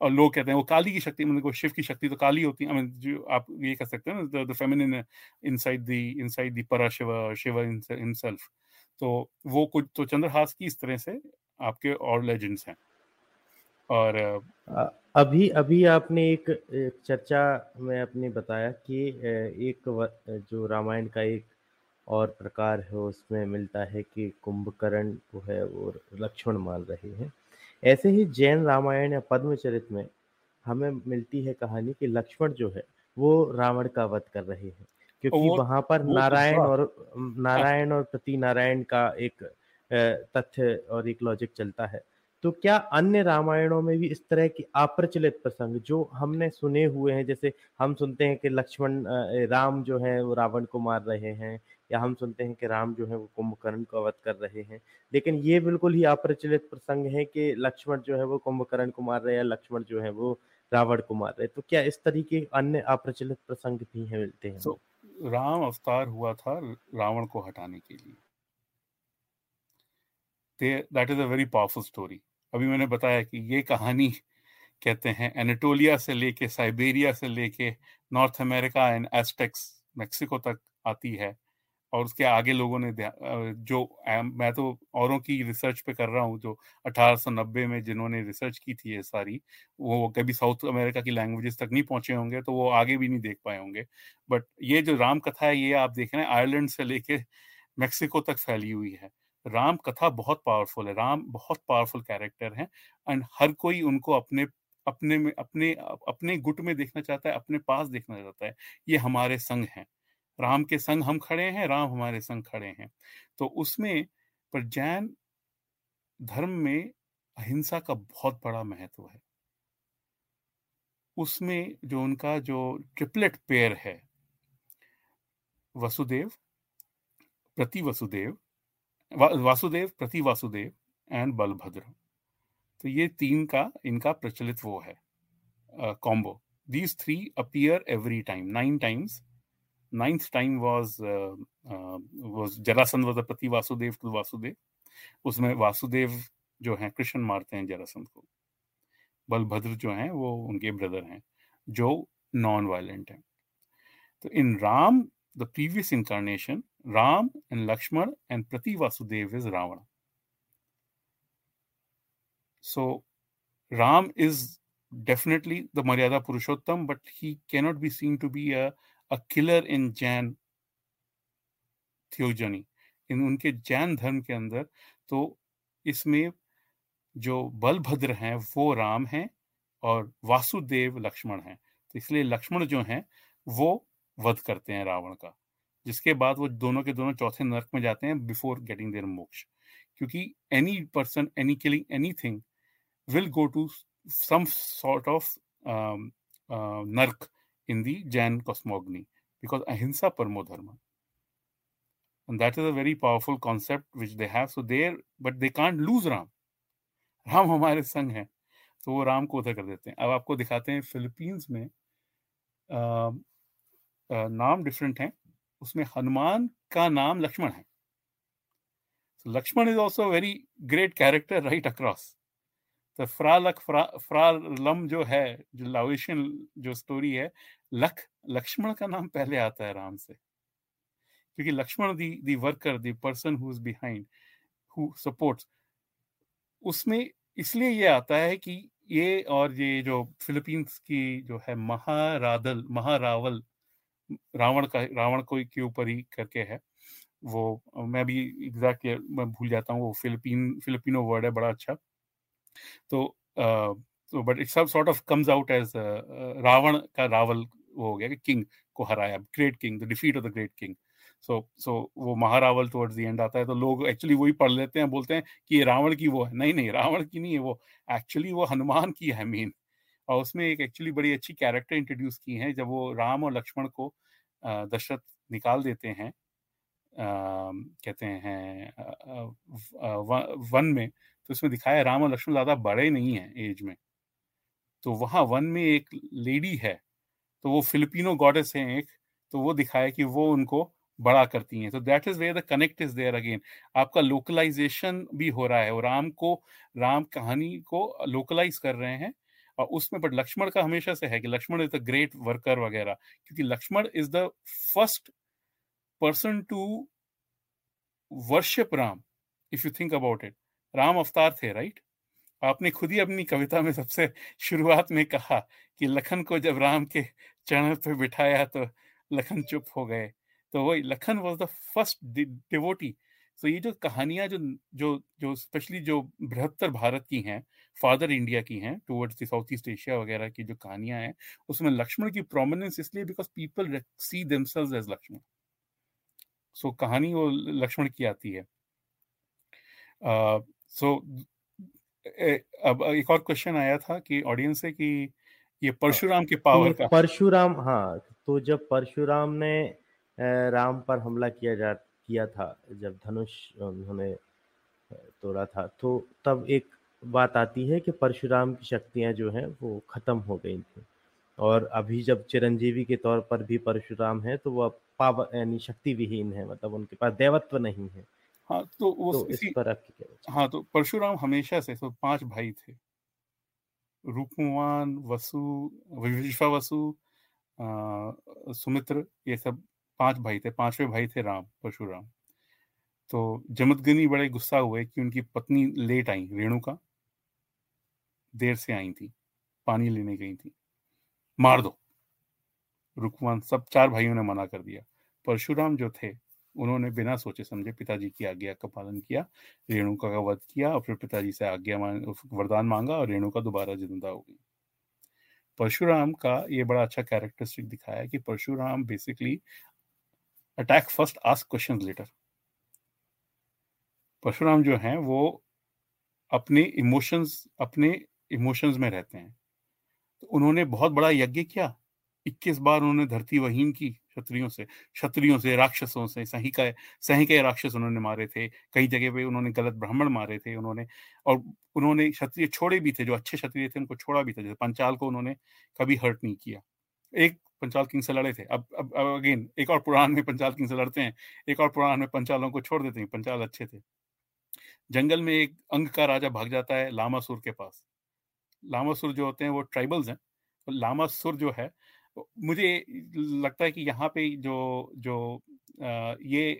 और लोग कहते हैं, वो काली की शक्ति मतलब शिव की शक्ति तो काली होती है। जो आप ये कह सकते हैं ना the feminine inside the inside the Para Shiva Shiva himself तो वो कुछ तो चंद्रहास की इस तरह से आपके और लेजेंड्स हैं। और अभी अभी आपने एक चर्चा में आपने बताया कि एक जो रामायण का एक और प्रकार है, उसमें मिलता है कि कुंभकर्ण जो है वो लक्ष्मण मार रहे हैं। ऐसे ही जैन रामायण या पद्मचरित में हमें मिलती है कहानी कि लक्ष्मण जो है वो रावण का वध कर रहे हैं। क्योंकि वहाँ पर तो नारायण और नारायण और प्रति नारायण का एक तथ्य और एक लॉजिक चलता है। तो क्या अन्य रामायणों में भी इस तरह की अप्रचलित प्रसंग जो हमने सुने हुए हैं? जैसे हम सुनते हैं कि लक्ष्मण राम जो है वो रावण को मार रहे हैं। या हम सुनते हैं कि राम जो है वो कुंभकर्ण को अवध कर रहे हैं। लेकिन ये बिल्कुल ही अप्रचलित प्रसंग है कि लक्ष्मण जो है वो कुंभकर्ण को मार रहे हैं लक्ष्मण जो है वो रावण को मार रहे तो क्या इस तरीके अन्य अप्रचलित प्रसंग भी है मिलते हैं? so, राम अवतार हुआ था रावण को हटाने के लिए। That is a very powerful story अभी मैंने बताया कि ये कहानी कहते हैं एनेटोलिया से लेके साइबेरिया से लेके North America and Aztecs Mexico तक आती है। और उसके आगे लोगों ने जो मैं तो औरों की रिसर्च पे कर रहा हूँ, जो 1890 में जिन्होंने रिसर्च की थी ये सारी, वो कभी साउथ अमेरिका की लैंग्वेजेस तक नहीं पहुँचे होंगे तो वो आगे भी नहीं देख पाए होंगे। बट ये जो राम कथा है, ये आप देख रहे हैं, आयरलैंड से लेके मेक्सिको तक फैली हुई है। राम कथा बहुत पावरफुल है, राम बहुत पावरफुल कैरेक्टर है, एंड हर कोई उनको अपने अपने में, अपने अपने गुट में देखना चाहता है, अपने पास देखना चाहता है, ये हमारे संग हैं। राम के संग हम खड़े हैं राम हमारे संग खड़े हैं। तो उसमें पर जैन धर्म में अहिंसा का बहुत बड़ा महत्व है। उसमें जो उनका जो ट्रिपलेट पेयर है वसुदेव प्रति वसुदेव वा, वासुदेव प्रति वासुदेव एंड बलभद्र। तो ये तीन का इनका प्रचलित वो है combo these three appear every time nine times ninth time was uh, uh, was Jarasandh was the Prati Vasudev to Vasudev उसमें वासुदेव जो हैं कृष्ण मारते हैं जरासंध को। बलभद्र जो हैं वो उनके ब्रदर हैं जो नॉन वायलेंट हैं। तो in Ram the previous incarnation Ram and Lakshman and Prativasudeva is Ravana so Ram is definitely the Maryada Purushottam, but he cannot be seen to be a a killer in Jain theogony in उनके जैन धर्म के अंदर तो इसमें जो बलभद्र हैं, वो राम हैं और वासुदेव लक्ष्मण हैं। तो इसलिए लक्ष्मण जो हैं, वो वध करते हैं रावण का, जिसके बाद वो दोनों के दोनों चौथे नरक में जाते हैं बिफोर गेटिंग देयर मोक्ष। क्योंकि any person any killing anything will go to some sort of narak. In the Jain cosmogony because ahimsa parmo dharma. And that is a very powerful concept which they have. So there, but they can't lose Ram. Ram हमारे संग है तो वो राम को उधर कर देते हैं अब आपको दिखाते हैं फिलीपींस में आ, आ, नाम डिफरेंट हैं उसमें हनुमान का नाम लक्ष्मण है Lakshman is also very great character right across तो फ्रा लक, फ्रा फ्रा लम जो है, जो लावेशियन जो स्टोरी है लख लक्ष्मण का नाम पहले आता है राम से। क्योंकि Lakshman the the worker the person who is behind who supports उसमें इसलिए ये आता है कि ये और ये जो फिलीपींस की जो है महारादल, महारावल, रावण का, रावण को के ऊपर ही करके है, वो, मैं भी एग्जैक्ट मैं भूल जाता हूँ, वो फिलिपीन फिलिपिनो वर्ड है, बड़ा अच्छा। तो तो बट इट सब sort of comes out as Ravana का रावल वो हो गया कि किंग को हराया great king the defeat of the great king so so वो महारावल टुवर्ड्स द एंड आता है तो लोग एक्चुअली वही पढ़ लेते हैं बोलते हैं कि ये रावण की वो है। नहीं नहीं रावण की नहीं है वो एक्चुअली वो हनुमान की है मेन और उसमें एक एक्चुअली बड़ी अच्छी कैरेक्टर इंट्रोड्यूस की है जब वो राम और लक्ष्मण को दशरथ निकाल देते हैं आ, कहते हैं आ, व, वन में तो इसमें दिखाया राम और लक्ष्मण ज़्यादा बड़े नहीं है एज में। तो वहाँ वन में एक लेडी है तो वो फिलिपिनो गॉडेस है एक तो वो दिखाया कि वो उनको बड़ा करती हैं। तो that is where the connect is there again आपका लोकलाइजेशन भी हो रहा है और राम को, राम कहानी को लोकलाइज कर रहे हैं और उसमें बट लक्ष्मण का हमेशा से है कि Lakshman is the great worker वगैरह, क्योंकि Lakshman is the first person to worship Ram if you think about it Ram अवतार थे राइट आपने खुद ही अपनी कविता में सबसे शुरुआत में कहा कि लखन को जब राम के चरण पे बिठाया तो लखन चुप हो गए। तो वही, Lakhan was the first devotee तो ये जो कहानियाँ जो जो जो स्पेशली जो बृहत्तर भारत की हैं फादर इंडिया की हैं टुवर्ड्स साउथ ईस्ट एशिया वगैरह की जो कहानियाँ हैं, उसमें लक्ष्मण की प्रोमिनेंस इसलिए because people see themselves as Lakshman. So कहानी वो लक्ष्मण की आती है। सो so, अब एक और क्वेश्चन आया था कि ऑडियंस से कि ये परशुराम के पावर तो का। परशुराम हाँ तो जब परशुराम ने राम पर हमला किया जा किया था जब धनुष उन्होंने तोड़ा था तो तब एक बात आती है कि परशुराम की शक्तियाँ जो हैं वो खत्म हो गई थी। और अभी जब चिरंजीवी के तौर पर भी परशुराम है तो वह पावर यानी शक्ति विहीन है मतलब उनके पास देवत्व नहीं है। हाँ तो वो तो इसी, इस पर आपकी क्या हाँ तो परशुराम हमेशा से तो पाँच भाई थे। रूपवान वसु विश्वा वसु आ, सुमित्र ये सब पाँच भाई थे पांचवे भाई थे राम परशुराम। तो जमदगनी बड़े गुस्सा हुए कि उनकी पत्नी लेट आई रेणुका देर से आई थी पानी लेने गई थी। मार दो। रुकमान सब चार भाइयों ने मना कर दिया। परशुराम जो थे उन्होंने बिना सोचे समझे पिताजी की आज्ञा का पालन किया रेणुका का वध किया और फिर पिताजी से आज्ञा वरदान मांगा और रेणुका दोबारा ज़िंदा हो गई। परशुराम का ये बड़ा अच्छा कैरेक्टरिस्टिक दिखाया कि Parshuram basically attack first ask question later Parshuram जो हैं वो अपने इमोशंस अपने इमोशंस में रहते हैं। तो उन्होंने बहुत बड़ा यज्ञ किया 21 बार उन्होंने धरती वहीन की। क्षत्रियों से क्षत्रियों से, राक्षसों से, सही का सही के राक्षस उन्होंने मारे थे। कई जगह पे उन्होंने गलत ब्राह्मण मारे थे उन्होंने और उन्होंने क्षत्रिय छोड़े भी थे, जो अच्छे क्षत्रिय थे, उनको छोड़ा भी था, जैसे पंचाल को उन्होंने कभी हर्ट नहीं किया। एक पंचाल किंग से लड़े थे। अब अब अगेन एक और पुराण में पंचाल किंग से लड़ते हैं, एक और पुराण में पंचालों को छोड़ देते हैं, पंचाल अच्छे थे। जंगल में एक अंग का राजा भाग जाता है लामासुर के पास। लामासुर जो होते हैं वो ट्राइबल्स हैं। लामासुर जो है मुझे लगता है कि यहाँ पे जो जो आ, ये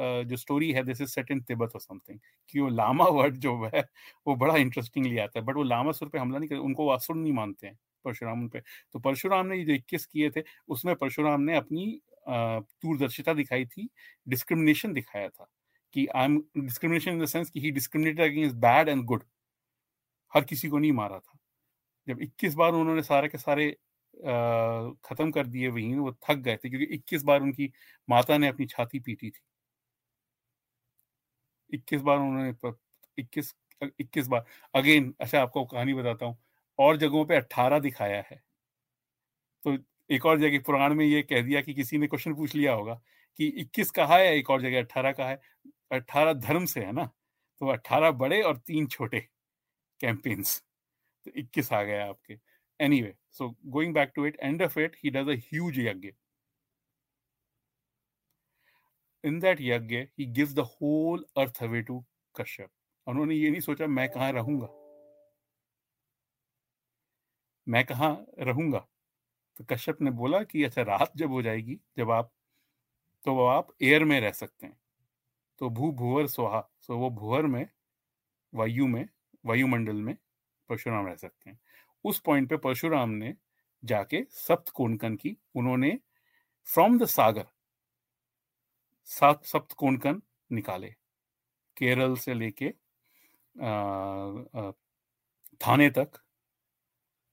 आ, जो स्टोरी है this is set in Tibet और समथिंग कि वो लामा वर्ड जो है वो बड़ा इंटरेस्टिंगली आता है बट वो लामासुर पे हमला नहीं करते उनको असुर नहीं मानते हैं परशुराम पे। तो परशुराम ने जो इक्कीस किए थे उसमें परशुराम ने अपनी दूरदर्शिता दिखाई थी डिस्क्रिमिनेशन दिखाया था कि I am discrimination in the sense कि he discriminated against bad and good हर किसी को नहीं मारा था। जब 21 बार उन्होंने सारे के सारे खत्म कर दिए, वही वो थक गए थे, क्योंकि 21 बार उनकी माता ने अपनी छाती पीटी थी। 21 बार उन्होंने 21 21 बार, अगेन अच्छा आपको कहानी बताता हूँ। और जगहों पे 18 दिखाया है। तो एक और जगह, पुराण में ये कह दिया कि किसी ने क्वेश्चन पूछ लिया होगा कि 21 कहा है, एक और जगह 18 कहा है? 18 धर्म से है ना? तो 18 बड़े और तीन छोटे कैंपेन्स। तो 21 आ गया आपके। Any anyway so going back to it end of it he does a huge yagya in that yagya he gives the whole earth away to Kashyap उन्होंने ये नहीं सोचा, मैं कहाँ रहूँगा? मैं कहाँ रहूँगा? तो कश्यप ने बोला कि अच्छा रात जब हो जाएगी, जब आप तो आप एयर में रह सकते हैं। तो भू भूवर सुहा सो वो भूवर में, वायु में, वायुमंडल में परशुराम रह सकते हैं। उस पॉइंट पे परशुराम ने जाके सप्त कोणकन की, उन्होंने फ्रॉम द सागर सात, सप्त कोणकन निकाले। केरल से लेके थाने तक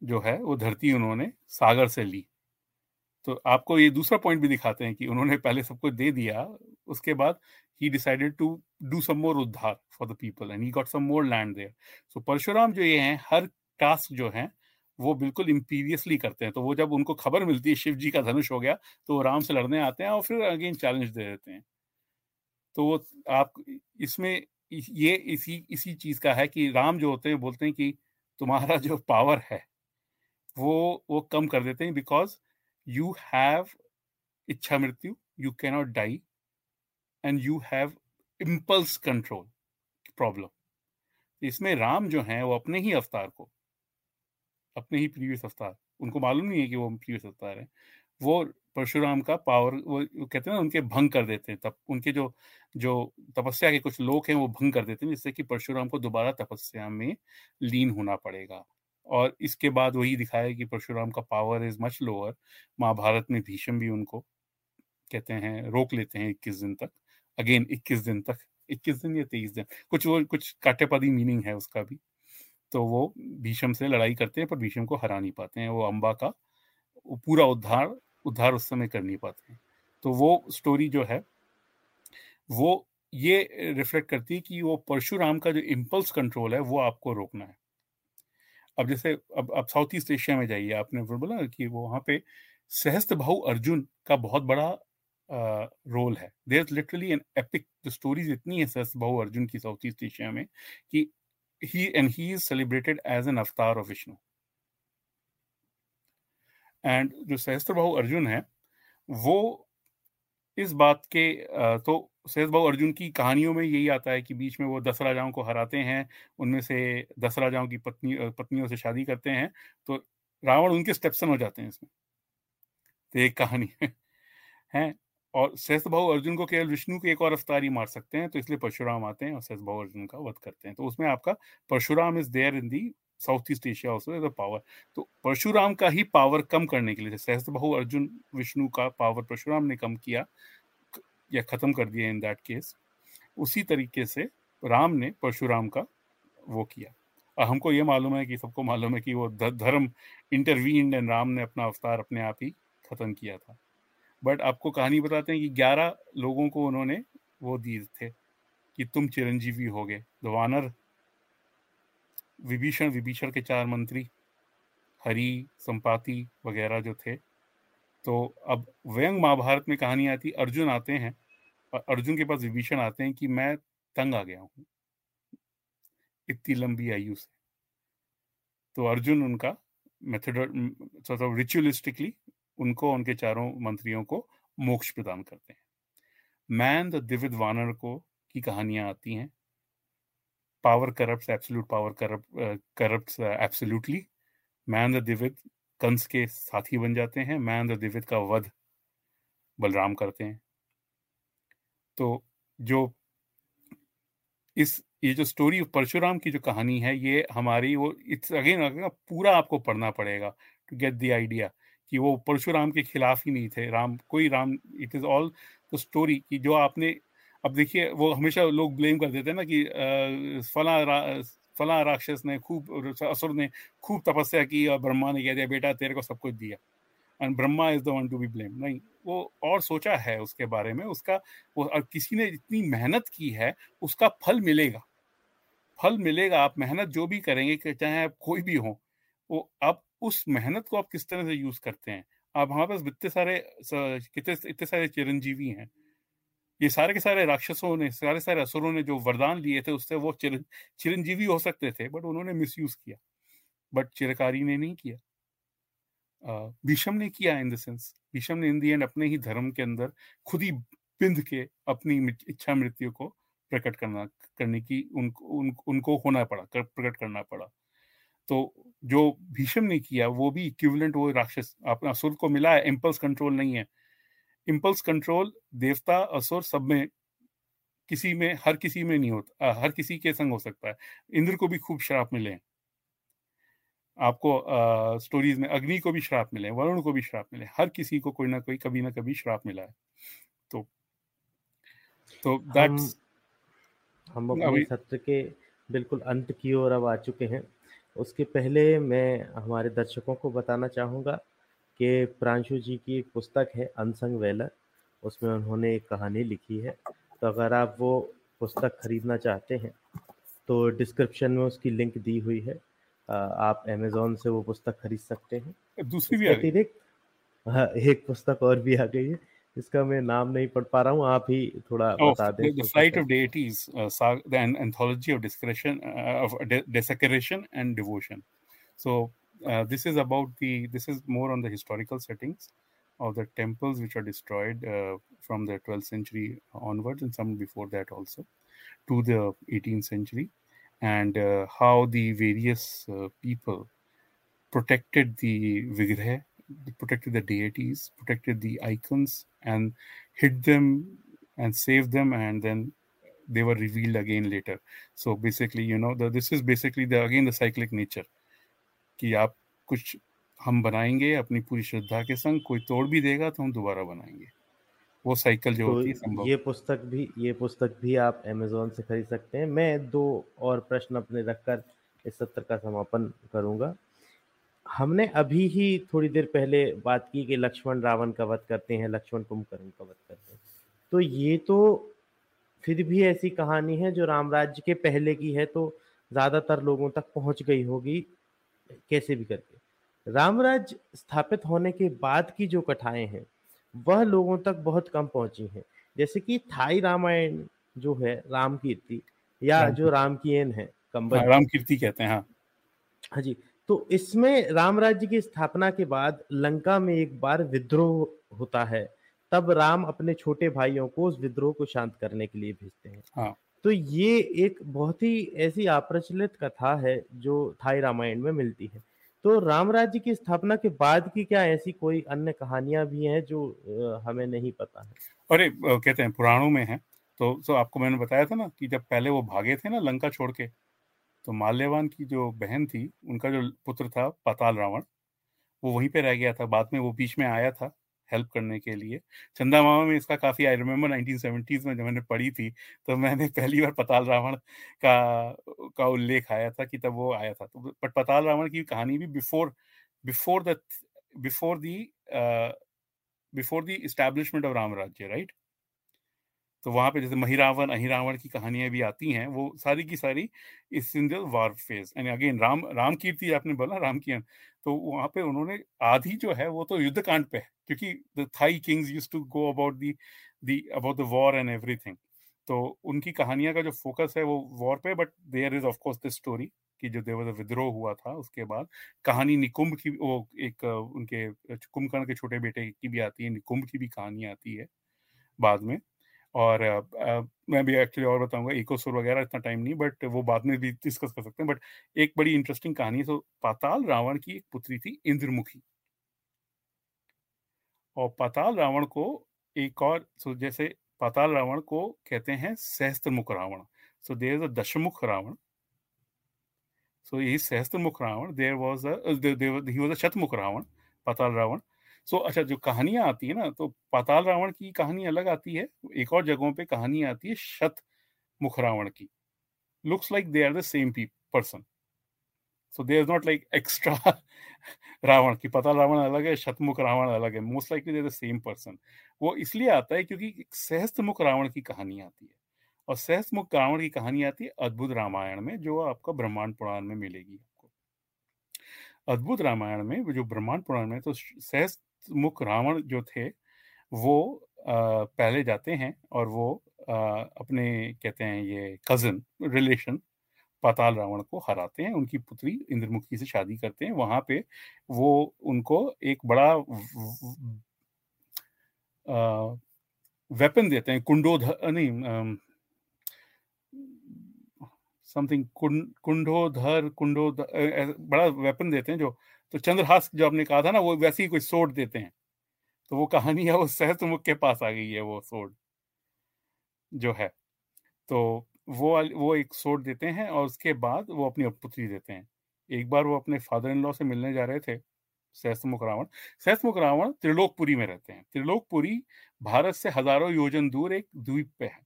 जो है, वो धरती उन्होंने सागर से ली। तो आपको ये दूसरा पॉइंट भी दिखाते हैं कि उन्होंने पहले सबको दे दिया, उसके बाद he decided to do some more uddhar for the people and he got some more land there so Parshuram जो ये हैं, हर टास्क जो है, वो बिल्कुल इम्पीरियसली करते हैं। तो वो जब उनको खबर मिलती है, शिव जी का धनुष हो गया तो वो राम से लड़ने आते हैं और फिर अगेन चैलेंज दे देते हैं। तो वो आप इसमें ये इसी इसी चीज़ का है कि राम जो होते हैं, बोलते हैं कि तुम्हारा जो पावर है, वो वो कम कर देते हैं because you have iccha mrityu you cannot die and you have impulse control problem इसमें राम जो है, वो अपने ही अवतार को अपने ही प्रीवियस अवतार उनको मालूम नहीं है कि वो प्रीवियस अवतार है। वो परशुराम का पावर, वो कहते हैं ना, उनके भंग कर देते हैं तब उनके जो जो तपस्या के कुछ लोग हैं वो भंग कर देते हैं, जिससे कि परशुराम को दोबारा तपस्या में लीन होना पड़ेगा। और इसके बाद वही दिखाया कि परशुराम का power is much lower Mahabharat में भीषम भी उनको कहते हैं, रोक लेते हैं इक्कीस दिन तक। अगेन इक्कीस दिन तक, इक्कीस दिन या तेईस दिन, कुछ वो, कुछ काटेपदी मीनिंग है उसका भी। तो वो भीषम से लड़ाई करते हैं, पर भीषम को हरा नहीं पाते हैं, वो अम्बा का वो पूरा उद्धार उद्धार उस समय कर नहीं पाते हैं। तो वो स्टोरी जो है, वो ये रिफ्लेक्ट करती है कि वो परशुराम का जो इम्पल्स कंट्रोल है, वो आपको रोकना है। अब जैसे, अब आप साउथ ईस्ट एशिया में जाइए, आपने बोला कि वो वहाँ पे सहस्त्र भाऊ अर्जुन का बहुत बड़ा रोल है। There is literally an epic stories इतनी है सहस्त्र भाऊ अर्जुन की साउथ ईस्ट एशिया में कि he and he is celebrated as an avatar of Vishnu and जो सहस्त्र भाऊ अर्जुन है, वो इस बात के तो सहस्त्र भाऊ अर्जुन की कहानियों में यही आता है कि बीच में वो दस राजाओं को हराते हैं, उनमें से दस राजाओं की पत्नी पत्नियों से शादी करते हैं तो रावण उनके स्टेप्सन हो जाते हैं इसमें। तो एक कहानी है? और सहस्त्र भाऊ अर्जुन को केवल विष्णु के एक और अवतार ही मार सकते हैं तो इसलिए परशुराम आते हैं और सहस्त्र भाऊ अर्जुन का वध करते हैं। तो उसमें आपका Parshuram is there in the South East Asia also is power तो परशुराम का ही पावर कम करने के लिए सहस्त्र बहु अर्जुन, विष्णु का पावर परशुराम ने कम किया, या खत्म कर दिया इन दैट केस उसी तरीके से राम ने परशुराम का वो किया। और हमको ये मालूम है कि, सबको मालूम है कि वो धर्म इंटरवीन एंड राम ने अपना अवतार अपने आप ही खत्म किया था। बट आपको कहानी बताते हैं कि ग्यारह लोगों को उन्होंने वो दिए थे कि तुम चिरंजीवी हो गए। वानर विभीषण विभीषण के चार मंत्री, हरि, संपाति वगैरह जो थे। तो अब व्यंग महाभारत में कहानी आती, अर्जुन आते हैं और अर्जुन के पास विभीषण आते हैं कि मैं तंग आ गया हूँ। इतनी लंबी आयु से। तो अर्जुन उनका मेथड रिचुअलिस्टिकली उनको उनके चारों मंत्रियों को मोक्ष प्रदान करते हैं। मैन द दिविद वानर को की कहानियाँ आती हैं। Power absolute power corrupt uh, corrupts uh, man the Dvivid Kansa के साथी बन जाते हैं। मैन द दिविद का वध बलराम करते हैं। तो जो इस ये जो स्टोरी परशुराम की जो कहानी है ये हमारी वो इट्स अगेन पूरा आपको पढ़ना पड़ेगा टू गेट द आइडिया कि वो परशुराम के खिलाफ ही नहीं थे। राम कोई Ram it is all the story कि जो आपने अब देखिए वो हमेशा लोग ब्लेम कर देते हैं ना कि फला रा, फला राक्षस ने खूब असुर ने खूब तपस्या की और ब्रह्मा ने कह दिया बेटा तेरे को सब कुछ दिया। And Brahma is the one to be blame नहीं वो और सोचा है उसके बारे में उसका वो किसी ने इतनी मेहनत की है उसका फल मिलेगा। फल मिलेगा आप मेहनत जो भी करेंगे चाहे आप कोई भी हो वो आप उस मेहनत को आप किस तरह से यूज़ करते हैं? आप हमारे पास इतने सारे कितने इतने सारे चिरंजीवी हैं। ये सारे के सारे राक्षसों ने सारे सारे असुरों ने जो वरदान लिए थे उससे वो चिर, चिरंजीवी हो सकते थे बट उन्होंने मिस किया। बट चिरकारी ने नहीं किया। भीषम ने किया इन द सेंस। भीषम ने इन दी एंड अपने ही धर्म के अंदर खुद ही बिंद के अपनी इच्छा मृत्यु को प्रकट करना करने की उनको उन, उनको होना पड़ा कर, प्रकट करना पड़ा। तो जो भीषम ने किया वो भी इक्विवेलेंट वो राक्षस अपना असुर को मिला है इम्पल्स कंट्रोल नहीं है। इम्पल्स कंट्रोल देवता असुर सब में किसी में हर किसी में नहीं होता हर किसी के संग हो सकता है। इंद्र को भी खूब श्राप मिले हैं। आपको स्टोरीज में अग्नि को भी श्राप मिले वरुण को भी श्राप मिले हर किसी को कोई ना कोई कभी ना कभी श्राप मिला है। तो तो दैट्स हम, हम अपने सत्र के बिल्कुल अंत की ओर अब आ चुके हैं। उसके पहले मैं हमारे दर्शकों को बताना चाहूँगा कि प्रांशु जी की एक पुस्तक है अनसंग वेलर। उसमें उन्होंने एक कहानी लिखी है। तो अगर आप वो पुस्तक खरीदना चाहते हैं तो डिस्क्रिप्शन में उसकी लिंक दी हुई है। आप अमेजोन से वो पुस्तक खरीद सकते हैं। दूसरी भी अतिरिक्त हाँ एक पुस्तक और भी आ गई है। इसका मैं नाम नहीं पढ़ पा रहा हूँ आप ही थोड़ा oh, बता दें the flight of deities uh, the anthology of discretion uh, of desecration and devotion so uh, this is about the this is more on the historical settings of the temples which are destroyed uh, from the 12th century onwards and some before that also to the 18th century and uh, how the various uh, people protected the vigraha protected the deities protected the icons and hid them and saved them and then they were revealed again later so basically you know the, this is basically the again the cyclic nature कि आप कुछ हम बनाएँगे अपनी पूरी श्रद्धा के संग कोई तोड़ भी देगा तो हम दोबारा बनाएँगे वो साइकिल जो तो होती है संभव ये पुस्तक भी ये पुस्तक भी आप अमेजोन से खरीद सकते हैं मैं दो और प्रश्न अपने रखकर इस सत्र का समापन करूँगा हमने अभी ही थोड़ी देर पहले बात की कि लक्ष्मण रावण का वध करते हैं लक्ष्मण कुंभकर्ण का वध करते हैं। तो ये तो फिर भी ऐसी कहानी है जो रामराज्य के पहले की है तो ज़्यादातर लोगों तक पहुँच गई होगी कैसे भी करके। रामराज्य स्थापित होने के बाद की जो कथाएँ हैं वह लोगों तक बहुत कम पहुँची हैं। जैसे कि थाई रामायण जो है राम कीर्ति या जो राम की एन है कंबल। हाँ, राम कीर्ति कहते हैं हाँ। हाँ जी तो इसमें राम राज्य की स्थापना के बाद लंका में एक बार विद्रोह होता है तब राम अपने छोटे भाइयों को उस विद्रोह को शांत करने के लिए भेजते हैं। हाँ। तो ये एक बहुत ही ऐसी अप्रचलित कथा है जो थाई रामायण में मिलती है। तो राम राज्य की स्थापना के बाद की क्या ऐसी कोई अन्य कहानियाँ भी हैं जो हमें नहीं पता है? अरे कहते हैं पुराणों में है। तो तो आपको मैंने बताया था ना कि जब पहले वो भागे थे ना लंका छोड़ के तो माल्यवान की जो बहन थी, उनका जो पुत्र था पाताल रावण, वो वहीं पे रह गया था। बाद में वो बीच में आया था हेल्प करने के लिए। चंदा मामा में इसका काफ़ी, आई रिमेम्बर 1970s में जब मैंने पढ़ी थी तो मैंने पहली बार पताल रावण का का उल्लेख आया था कि तब वो आया था। तो बट पताल रावण की कहानी भी before before the, before the before the establishment of Ram rajya right? तो वहाँ पे जैसे महिरावण, अहिरावण की कहानियाँ भी आती हैं, वो सारी की सारी is the war phase and again Ram Ram Kirti आपने बोला, राम की तो वहाँ पे उन्होंने आधी जो है वो तो युद्ध कांड पे है, क्योंकि the Thai kings use to go about the the about the war and everything तो उनकी कहानियाँ का जो फोकस है वो वॉर पे but there is of course this story कि जो देवर विद्रोह हुआ था, उसके बाद कहानी निकुंभ की वो एक उनके कुंभकर्ण के छोटे बेटे की भी आती है, निकुंभ की भी कहानी आती है बाद में। और आ, मैं भी एक्चुअली और बताऊँगा इकोसुर वगैरह इतना टाइम नहीं बट वो बाद में भी डिस्कस कर सकते हैं। बट एक बड़ी इंटरेस्टिंग कहानी है तो पाताल रावण की एक पुत्री थी इंद्रमुखी। और पाताल रावण को एक और सो जैसे पाताल रावण को कहते हैं सहस्त्र मुख Ravan so there is a Deshmukh Ravan. So ये Sahastramukh Ravana there was he was a Shatmukh Ravana Patal Ravana. So so, अच्छा जो कहानियाँ आती है ना तो पाताल रावण की कहानी अलग आती है एक और जगहों पे कहानी आती है शत मुख रावण की। Looks like they are the same person so there is not like extra Ravana की पाताल रावण अलग है शतमुख रावण अलग है most likely there the same person वो इसलिए आता है क्योंकि सहस्त्र मुख रावण की कहानी आती है। और सहस्त्र रावण की कहानी आती है अद्भुत रामायण में जो आपका ब्रह्मांड पुराण में मिलेगी आपको। अद्भुत रामायण में जो ब्रह्मांड पुराण में तो सहस्त्र मुख रावण जो थे वो आ, पहले जाते हैं और वो आ, अपने कहते हैं ये कज़न रिलेशन पाताल रावण को हराते हैं। उनकी पुत्री इंद्रमुखी से शादी करते हैं। वहाँ पे वो उनको एक बड़ा वेपन देते हैं कुंडोधर नहीं समथिंग कुंडोधर कुंडोधर बड़ा वेपन देते हैं जो तो चंद्रहास जो आपने कहा था ना, वो वैसे ही कोई सोड देते हैं। तो वो कहानी है, वो सहस्त्रमुख के पास आ गई है, वो सोड जो है। तो वो वो एक सोड देते हैं और उसके बाद वो अपनी पुत्री देते हैं। एक बार वो अपने फादर इन लॉ से मिलने जा रहे थे, सहस्त्रमुख रावण। सहस्त्रमुख रावण त्रिलोकपुरी में रहते हैं। त्रिलोकपुरी भारत से हज़ारों योजन दूर एक द्वीप पे है।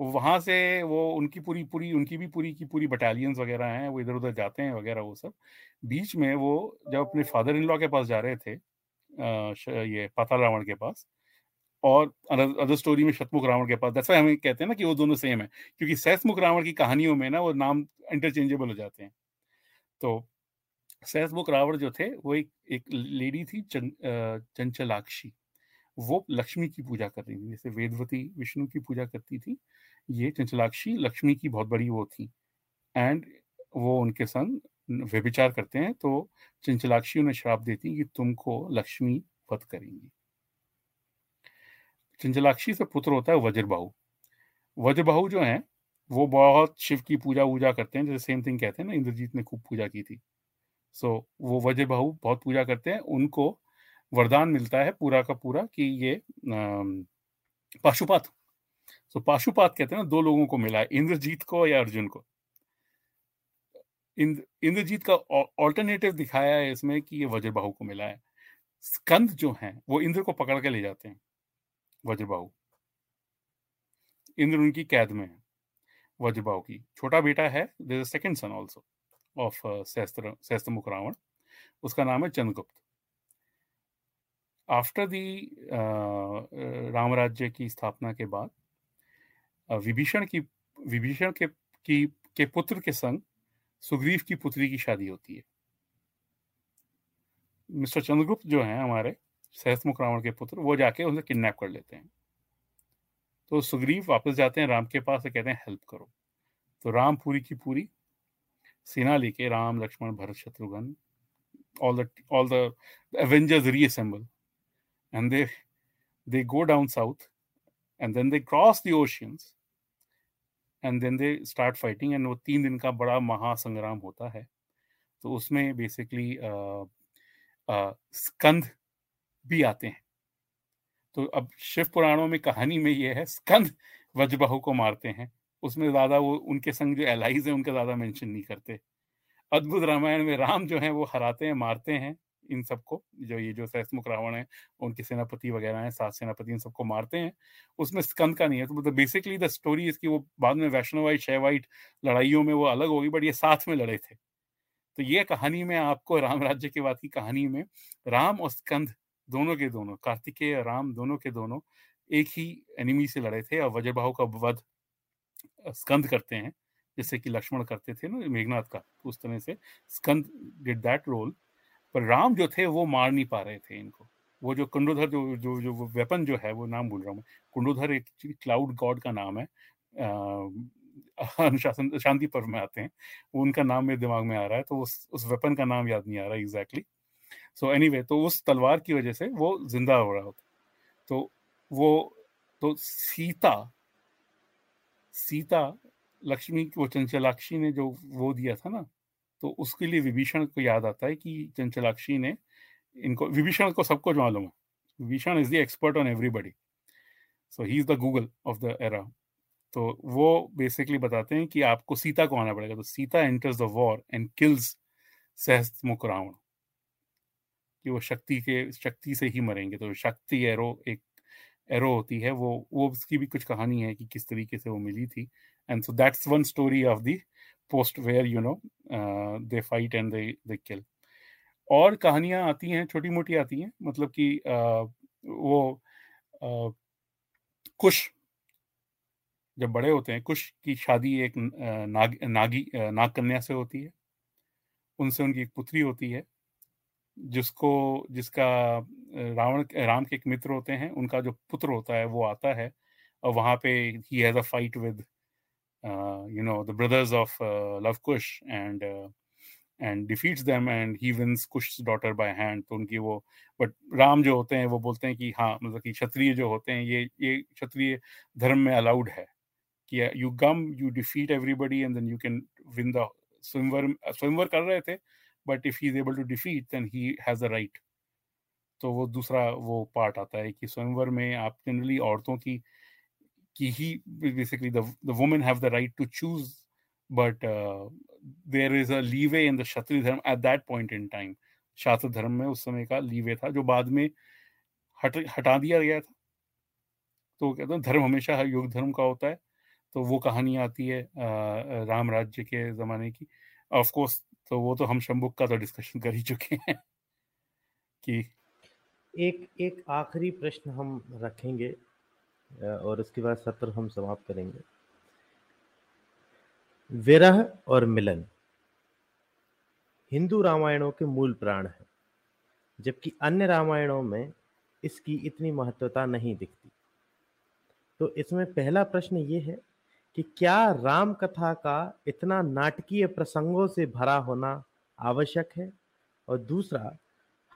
वहाँ से वो उनकी पूरी पूरी उनकी भी पूरी की पूरी बटालियंस वगैरह हैं वो इधर उधर जाते हैं वगैरह वो सब। बीच में वो जब अपने फादर इन लॉ के पास जा रहे थे ये पाताल रावण के पास और अदर स्टोरी में शतमुख रावण के पास जैसा हमें कहते हैं ना कि वो दोनों सेम है क्योंकि सहसमुख रावण की कहानियों में ना वो नाम इंटरचेंजेबल हो जाते हैं। तो सहसमुख रावण जो थे वो एक एक लेडी थी चं, चंचलाक्षी। वो लक्ष्मी की पूजा कर रही थी जैसे वेदवती विष्णु की पूजा करती थी ये चंचलाक्षी लक्ष्मी की बहुत बड़ी वो थी। एंड वो उनके संग व्यभिचार करते हैं तो चंचलाक्षी उन्हें श्राप देती कि तुमको लक्ष्मी वध करेंगी। चंचलाक्षी से पुत्र होता है वज्रबाहु। वज्रबाहु जो है वो बहुत शिव की पूजा वूजा करते हैं जैसे सेम थिंग कहते हैं ना इंद्रजीत ने खूब पूजा की थी। सो so, वो वज्रबाहु बहुत पूजा करते हैं उनको वरदान मिलता है पूरा का पूरा कि ये पाशुपात सो पाशुपात कहते हैं ना, दो लोगों को मिला इंद्रजीत को या अर्जुन को। इंद्र, इंद्रजीत का ऑल्टरनेटिव दिखाया है इसमें कि ये वज्रबाहु को मिला है। स्कंद जो हैं, वो इंद्र को पकड़ के ले जाते हैं, वज्रबाहु। इंद्र उनकी कैद में है, वज्रबाहु की। छोटा बेटा है there second son also of Sahastra Sahastramukh Ravana, उसका नाम है चंद्रगुप्त। आफ्टर दी राम राज्य की स्थापना के बाद विभीषण की विभीषण के की के पुत्र के संग सुग्रीव की पुत्री की शादी होती है। मिस्टर चंद्रगुप्त जो हैं हमारे सहस्मुख रावण के पुत्र वो जाके उन्हें किडनैप कर लेते हैं। तो सुग्रीव वापस जाते हैं राम के पास से कहते हैं हेल्प करो। तो राम पूरी की पूरी सेना लेके Ram Lakshman Bharat Shatrughna all the all the, avengers reassemble and they they go down south and then they cross the oceans and then they start fighting and वो तीन दिन का बड़ा महासंग्राम होता है। तो उसमें बेसिकली स्कंद भी आते हैं। तो अब शिव पुराणों में कहानी में ये है, स्कंद वज्रबाहु को मारते हैं। उसमें ज़्यादा वो, उनके संग जो एलाइज है, उनका ज़्यादा मेंशन नहीं करते। अद्भुत रामायण में राम जो है, वो हराते हैं, मारते हैं। इन सबको, जो ये जो सहसमुख रावण है, उनके सेनापति वगैरह हैं, सात सेनापति इन सबको मारते हैं। उसमें स्कंद का नहीं है तो मतलब बेसिकली द स्टोरी इसकी वो बाद में वैष्णवाइट शैवाइट लड़ाइयों में वो अलग होगी बट ये साथ में लड़े थे। तो ये कहानी में आपको राम राज्य के बाद की कहानी में राम और स्कंद दोनों के दोनों, कार्तिकेय राम दोनों के दोनों एक ही एनिमी से लड़े थे, और वज्रबाहु का वध स्कंद करते हैं, जैसे कि लक्ष्मण करते थे ना, मेघनाथ का, उस तरह से स्कंद डिड दैट रोल पर राम जो थे, वो मार नहीं पा रहे थे इनको। वो जो कुंडोधर, जो जो जो वेपन जो है, वो नाम भूल रहा हूँ कुंडोधर एक क्लाउड गॉड का नाम है। अनुशासन, शांति पर्व में आते हैं। वो उनका नाम मेरे दिमाग में आ रहा है तो उस उस वेपन का नाम याद नहीं आ रहा एग्जैक्टली सो एनीवे तो उस तलवार की वजह से वो ज़िंदा हो रहा होता तो वो तो सीता सीता, लक्ष्मी, वो चंचलाक्षी ने जो वो दिया था ना तो उसके लिए विभीषण को याद आता है कि चंचलाक्षी ने इनको, विभीषण को सब कुछ मालूम है। Vibhishan is the expert on everybody so he is the Google of the era तो वो बेसिकली बताते हैं कि आपको सीता को आना पड़ेगा। तो Sita enters the war and kills Sahasmukh Ravana कि वो शक्ति के, शक्ति से ही मरेंगे। तो शक्ति एरो एक एरो होती है। वो वो उसकी भी कुछ कहानी है कि किस तरीके से वो मिली थी। And so that's one story of the post where you know they fight and they kill और कहानियाँ आती हैं छोटी मोटी आती हैं मतलब कि uh, वो uh, कुश जब बड़े होते हैं कुश की शादी एक नाग नागी नाग कन्या से होती है। उनसे उनकी एक पुत्री होती है जिसको जिसका रावण राम के एक मित्र होते हैं उनका जो पुत्र होता है वो आता है और वहाँ पे he has a fight with you know the brothers of Lav Kush and and defeats them and he wins Kush daughter by hand तो उनकी वो बट राम जो होते हैं वो बोलते हैं कि हाँ मतलब कि क्षत्रिय जो होते हैं, ये ये क्षत्रिय धर्म में अलाउड है कि you come you defeat everybody and then you can win the swayamvar swayamvar कर रहे थे but if he is able to defeat then he has a right तो वो दूसरा वो पार्ट आता है कि स्वयंवर में आप जनरली औरतों की की he basically the women have the right to choose but there is a leeway in the kshatriya dharma at that point in time शास्त्र धर्म में उस समय का लीवे था, जो बाद में हट, हटा दिया गया था। तो कहते हैं, धर्म हमेशा योग धर्म का होता है। तो वो कहानी आती है राम राज्य के ज़माने की। ऑफ़ कोर्स तो वो तो हम शंबुक का तो डिस्कशन कर ही चुके हैं कि एक एक आखिरी प्रश्न हम रखेंगे। और उसके बाद सत्र हम समाप्त करेंगे। विरह और मिलन। हिंदू रामायणों के मूल प्राण है, जबकि अन्य रामायणों में इसकी इतनी महत्वता नहीं दिखती। तो इसमें पहला प्रश्न ये है कि क्या राम कथा का इतना नाटकीय प्रसंगों से भरा होना आवश्यक है? और दूसरा,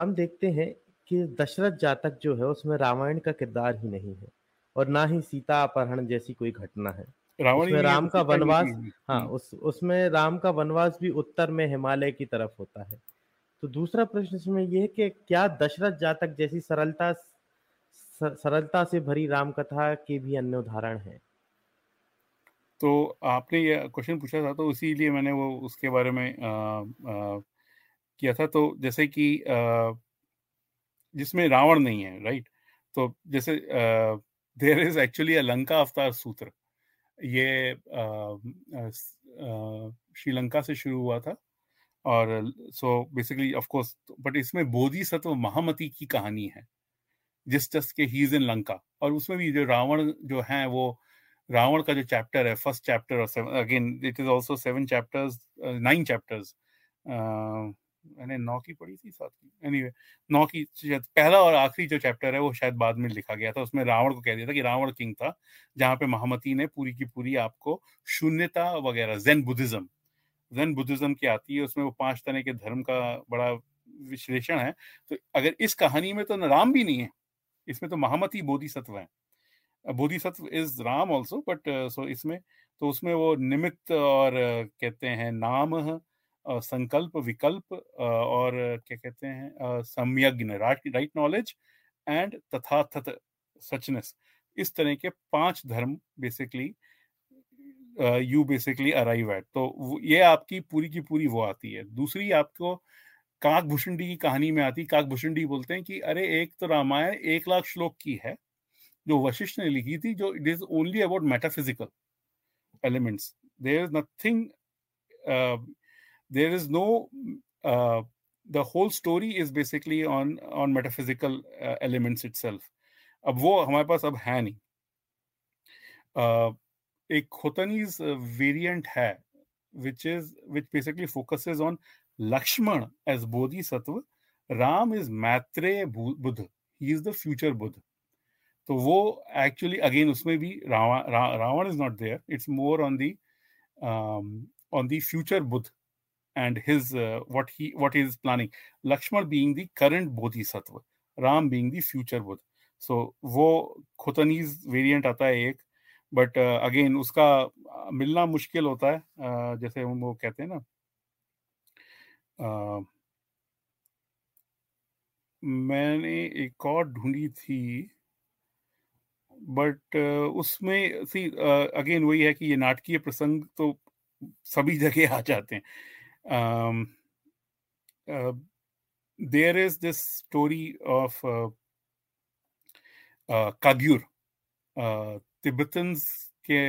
हम देखते हैं कि दशरथ जातक जो है, उसमें रामायण का किरदार ही नहीं है। और ना ही सीता अपहरण जैसी कोई घटना है। उसमें राम का वनवास हाँ। हम्म। उस उसमें राम का वनवास भी उत्तर में हिमालय की तरफ़ होता है। तो दूसरा प्रश्न इसमें यह है कि क्या दशरथ जातक जैसी सरलता सरलता से भरी राम कथा के भी अन्य उदाहरण हैं? तो आपने ये क्वेश्चन पूछा था तो इसीलिए मैंने वो उसके बारे में आ, आ, किया था। तो जैसे कि जिसमें रावण नहीं है राइट तो जैसे देर इज़ एक्चुअली अ अवतार सूत्र ये श्रीलंका से शुरू हुआ था और सो बेसिकली ऑफ़ बट इसमें बोधि सत्व महामती की कहानी है, जिस जस्ट के ही इज़ इन लंका और उसमें भी जो रावण जो है वो, रावण का जो चैप्टर है फ़र्स्ट चैप्टर और again it is also seven chapters nine chapters मैंने नौ की पढ़ी थी साथ की। एनी anyway, नौ की शायद पहला और आखिरी जो चैप्टर है वो शायद बाद में लिखा गया था। उसमें रावण को कह दिया था कि रावण किंग था जहाँ पे महामती ने पूरी की पूरी आपको शून्यता वगैरह जैन बुद्धिज्म जैन बुद्धिज्म की आती है उसमें वो पाँच तरह के धर्म का बड़ा विश्लेषण है। तो अगर इस कहानी में तो राम भी नहीं है इसमें तो महामती बोधिसत्व है। Bodhisattva is Ram also but so इसमें तो उसमें वो निमित्त और कहते हैं नाम संकल्प, विकल्प और क्या कहते हैं सम्यज्ञ right knowledge and tathata suchness. इस तरह के पाँच धर्म basically you basically arrive at तो ये आपकी पूरी की पूरी वो आती है। दूसरी आपको काक भूषणी की कहानी में आती काक भूषणी बोलते हैं कि, अरे, एक तो रामायण एक लाख श्लोक की है, जो वशिष्ठ ने लिखी थी, जो it is only about metaphysical elements there is nothing there is no uh, the whole story is basically on on metaphysical uh, elements itself अब वो हमारे पास अब है नहीं uh, एक खोतनीज वेरिएंट है which is which basically focuses on Lakshman as Bodhisattva. Ram is Maitreya Buddha. He is the future Buddha. तो वो एक्चुअली अगेन उसमें भी Ravana is not there it's more on the on the future Buddha and his uh, what he what he is planning lakshman being the current bodhisattva ram being the future buddha so वो खोतनीज variant आता है एक but again uh, उसका मिलना मुश्किल होता है uh, जैसे हम वो कहते हैं ना uh, मैंने एक और ढूंढी थी बट uh, उसमें सी अगेन uh, वही है कि ये नाटकीय प्रसंग तो सभी जगह आ जाते हैं um, uh, there is this story of uh, uh, Kangyur Tibetans के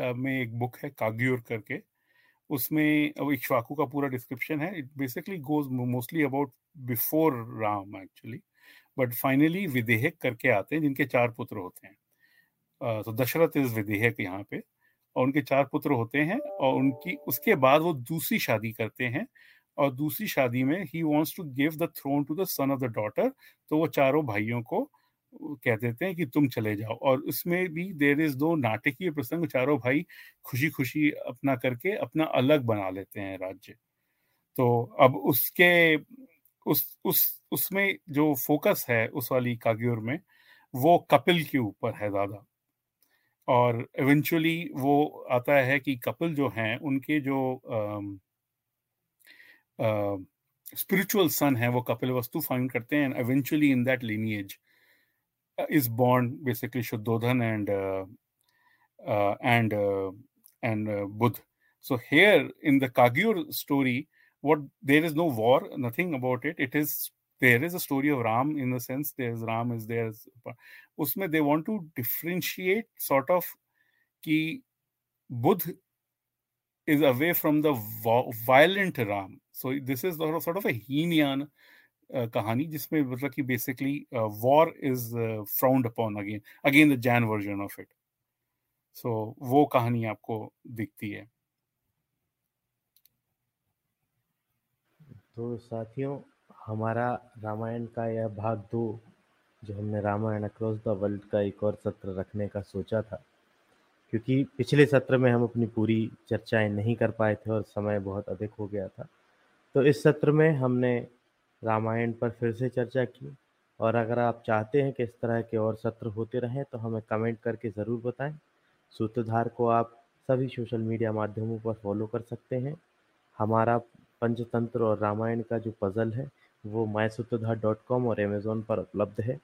uh, में एक बुक है काग्यूर करके। उसमें इक्ष्वाकु का पूरा डिस्क्रिप्शन है। It basically goes mostly about before Ram actually but finally विदेहक करके आते हैं जिनके चार पुत्र होते हैं। Uh, तो दशरथ इज़ विदेहक यहाँ पे। और उनके चार पुत्र होते हैं और उनकी, उसके बाद वो दूसरी शादी करते हैं और दूसरी शादी में ही wants to give the throne to the son of the daughter तो वो चारों भाइयों को कह देते हैं कि तुम चले जाओ। और उसमें भी देर इज़ दो नाटकीय प्रसंग, चारों भाई खुशी खुशी अपना करके अपना अलग बना लेते हैं राज्य। तो अब उसके, उस उस, उसमें जो फोकस है उस वाली काग्योर में, वो कपिल के ऊपर है ज़्यादा और इवेंचुअली वो आता है कि कपल जो हैं, उनके जो स्पिरिचुअल सन है, वो कपिल वस्तु फाइंड करते हैं eventually in that lineage is born basically Shuddhodana and and and Buddha. So here in the kagyur story, what, there is no war, nothing about it. It is there is a story of ram in the sense there's ram is there उसमें they want to differentiate sort of कि Buddha is away from the violent ram. So this is sort of a Hinayana uh, कहानी जिसमें मतलब कि basically war is frowned upon again again the Jain version of it so वो कहानी आपको दिखती है। तो साथियों हमारा रामायण का यह भाग दो, जो हमने रामायण अक्रॉस द वर्ल्ड का एक और सत्र रखने का सोचा था, क्योंकि पिछले सत्र में हम अपनी पूरी चर्चाएँ नहीं कर पाए थे और समय बहुत अधिक हो गया था। तो इस सत्र में हमने रामायण पर फिर से चर्चा की, और अगर आप चाहते हैं कि इस तरह के और सत्र होते रहें तो हमें कमेंट करके ज़रूर बताएँ। सूत्रधार को आप सभी सोशल मीडिया माध्यमों पर फॉलो कर सकते हैं। हमारा पंचतंत्र और रामायण का जो पज़ल है वो माई सूत्रधार डॉट कॉम और अमेज़ोन पर उपलब्ध है।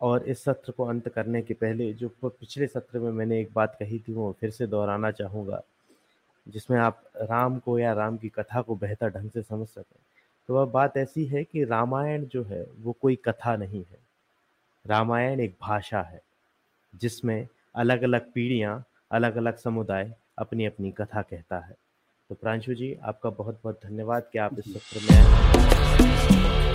और इस सत्र को अंत करने के पहले जो पिछले सत्र में मैंने एक बात कही थी, वो फिर से दोहराना चाहूँगा, जिसमें आप राम को या राम की कथा को बेहतर ढंग से समझ सकें। तो वह बात ऐसी है कि रामायण जो है, वो कोई कथा नहीं है। रामायण एक भाषा है, जिसमें अलग अलग पीढ़ियाँ अलग अलग समुदाय अपनी अपनी कथा कहता है। तो प्रांशु जी आपका बहुत बहुत धन्यवाद कि आप इस सत्र में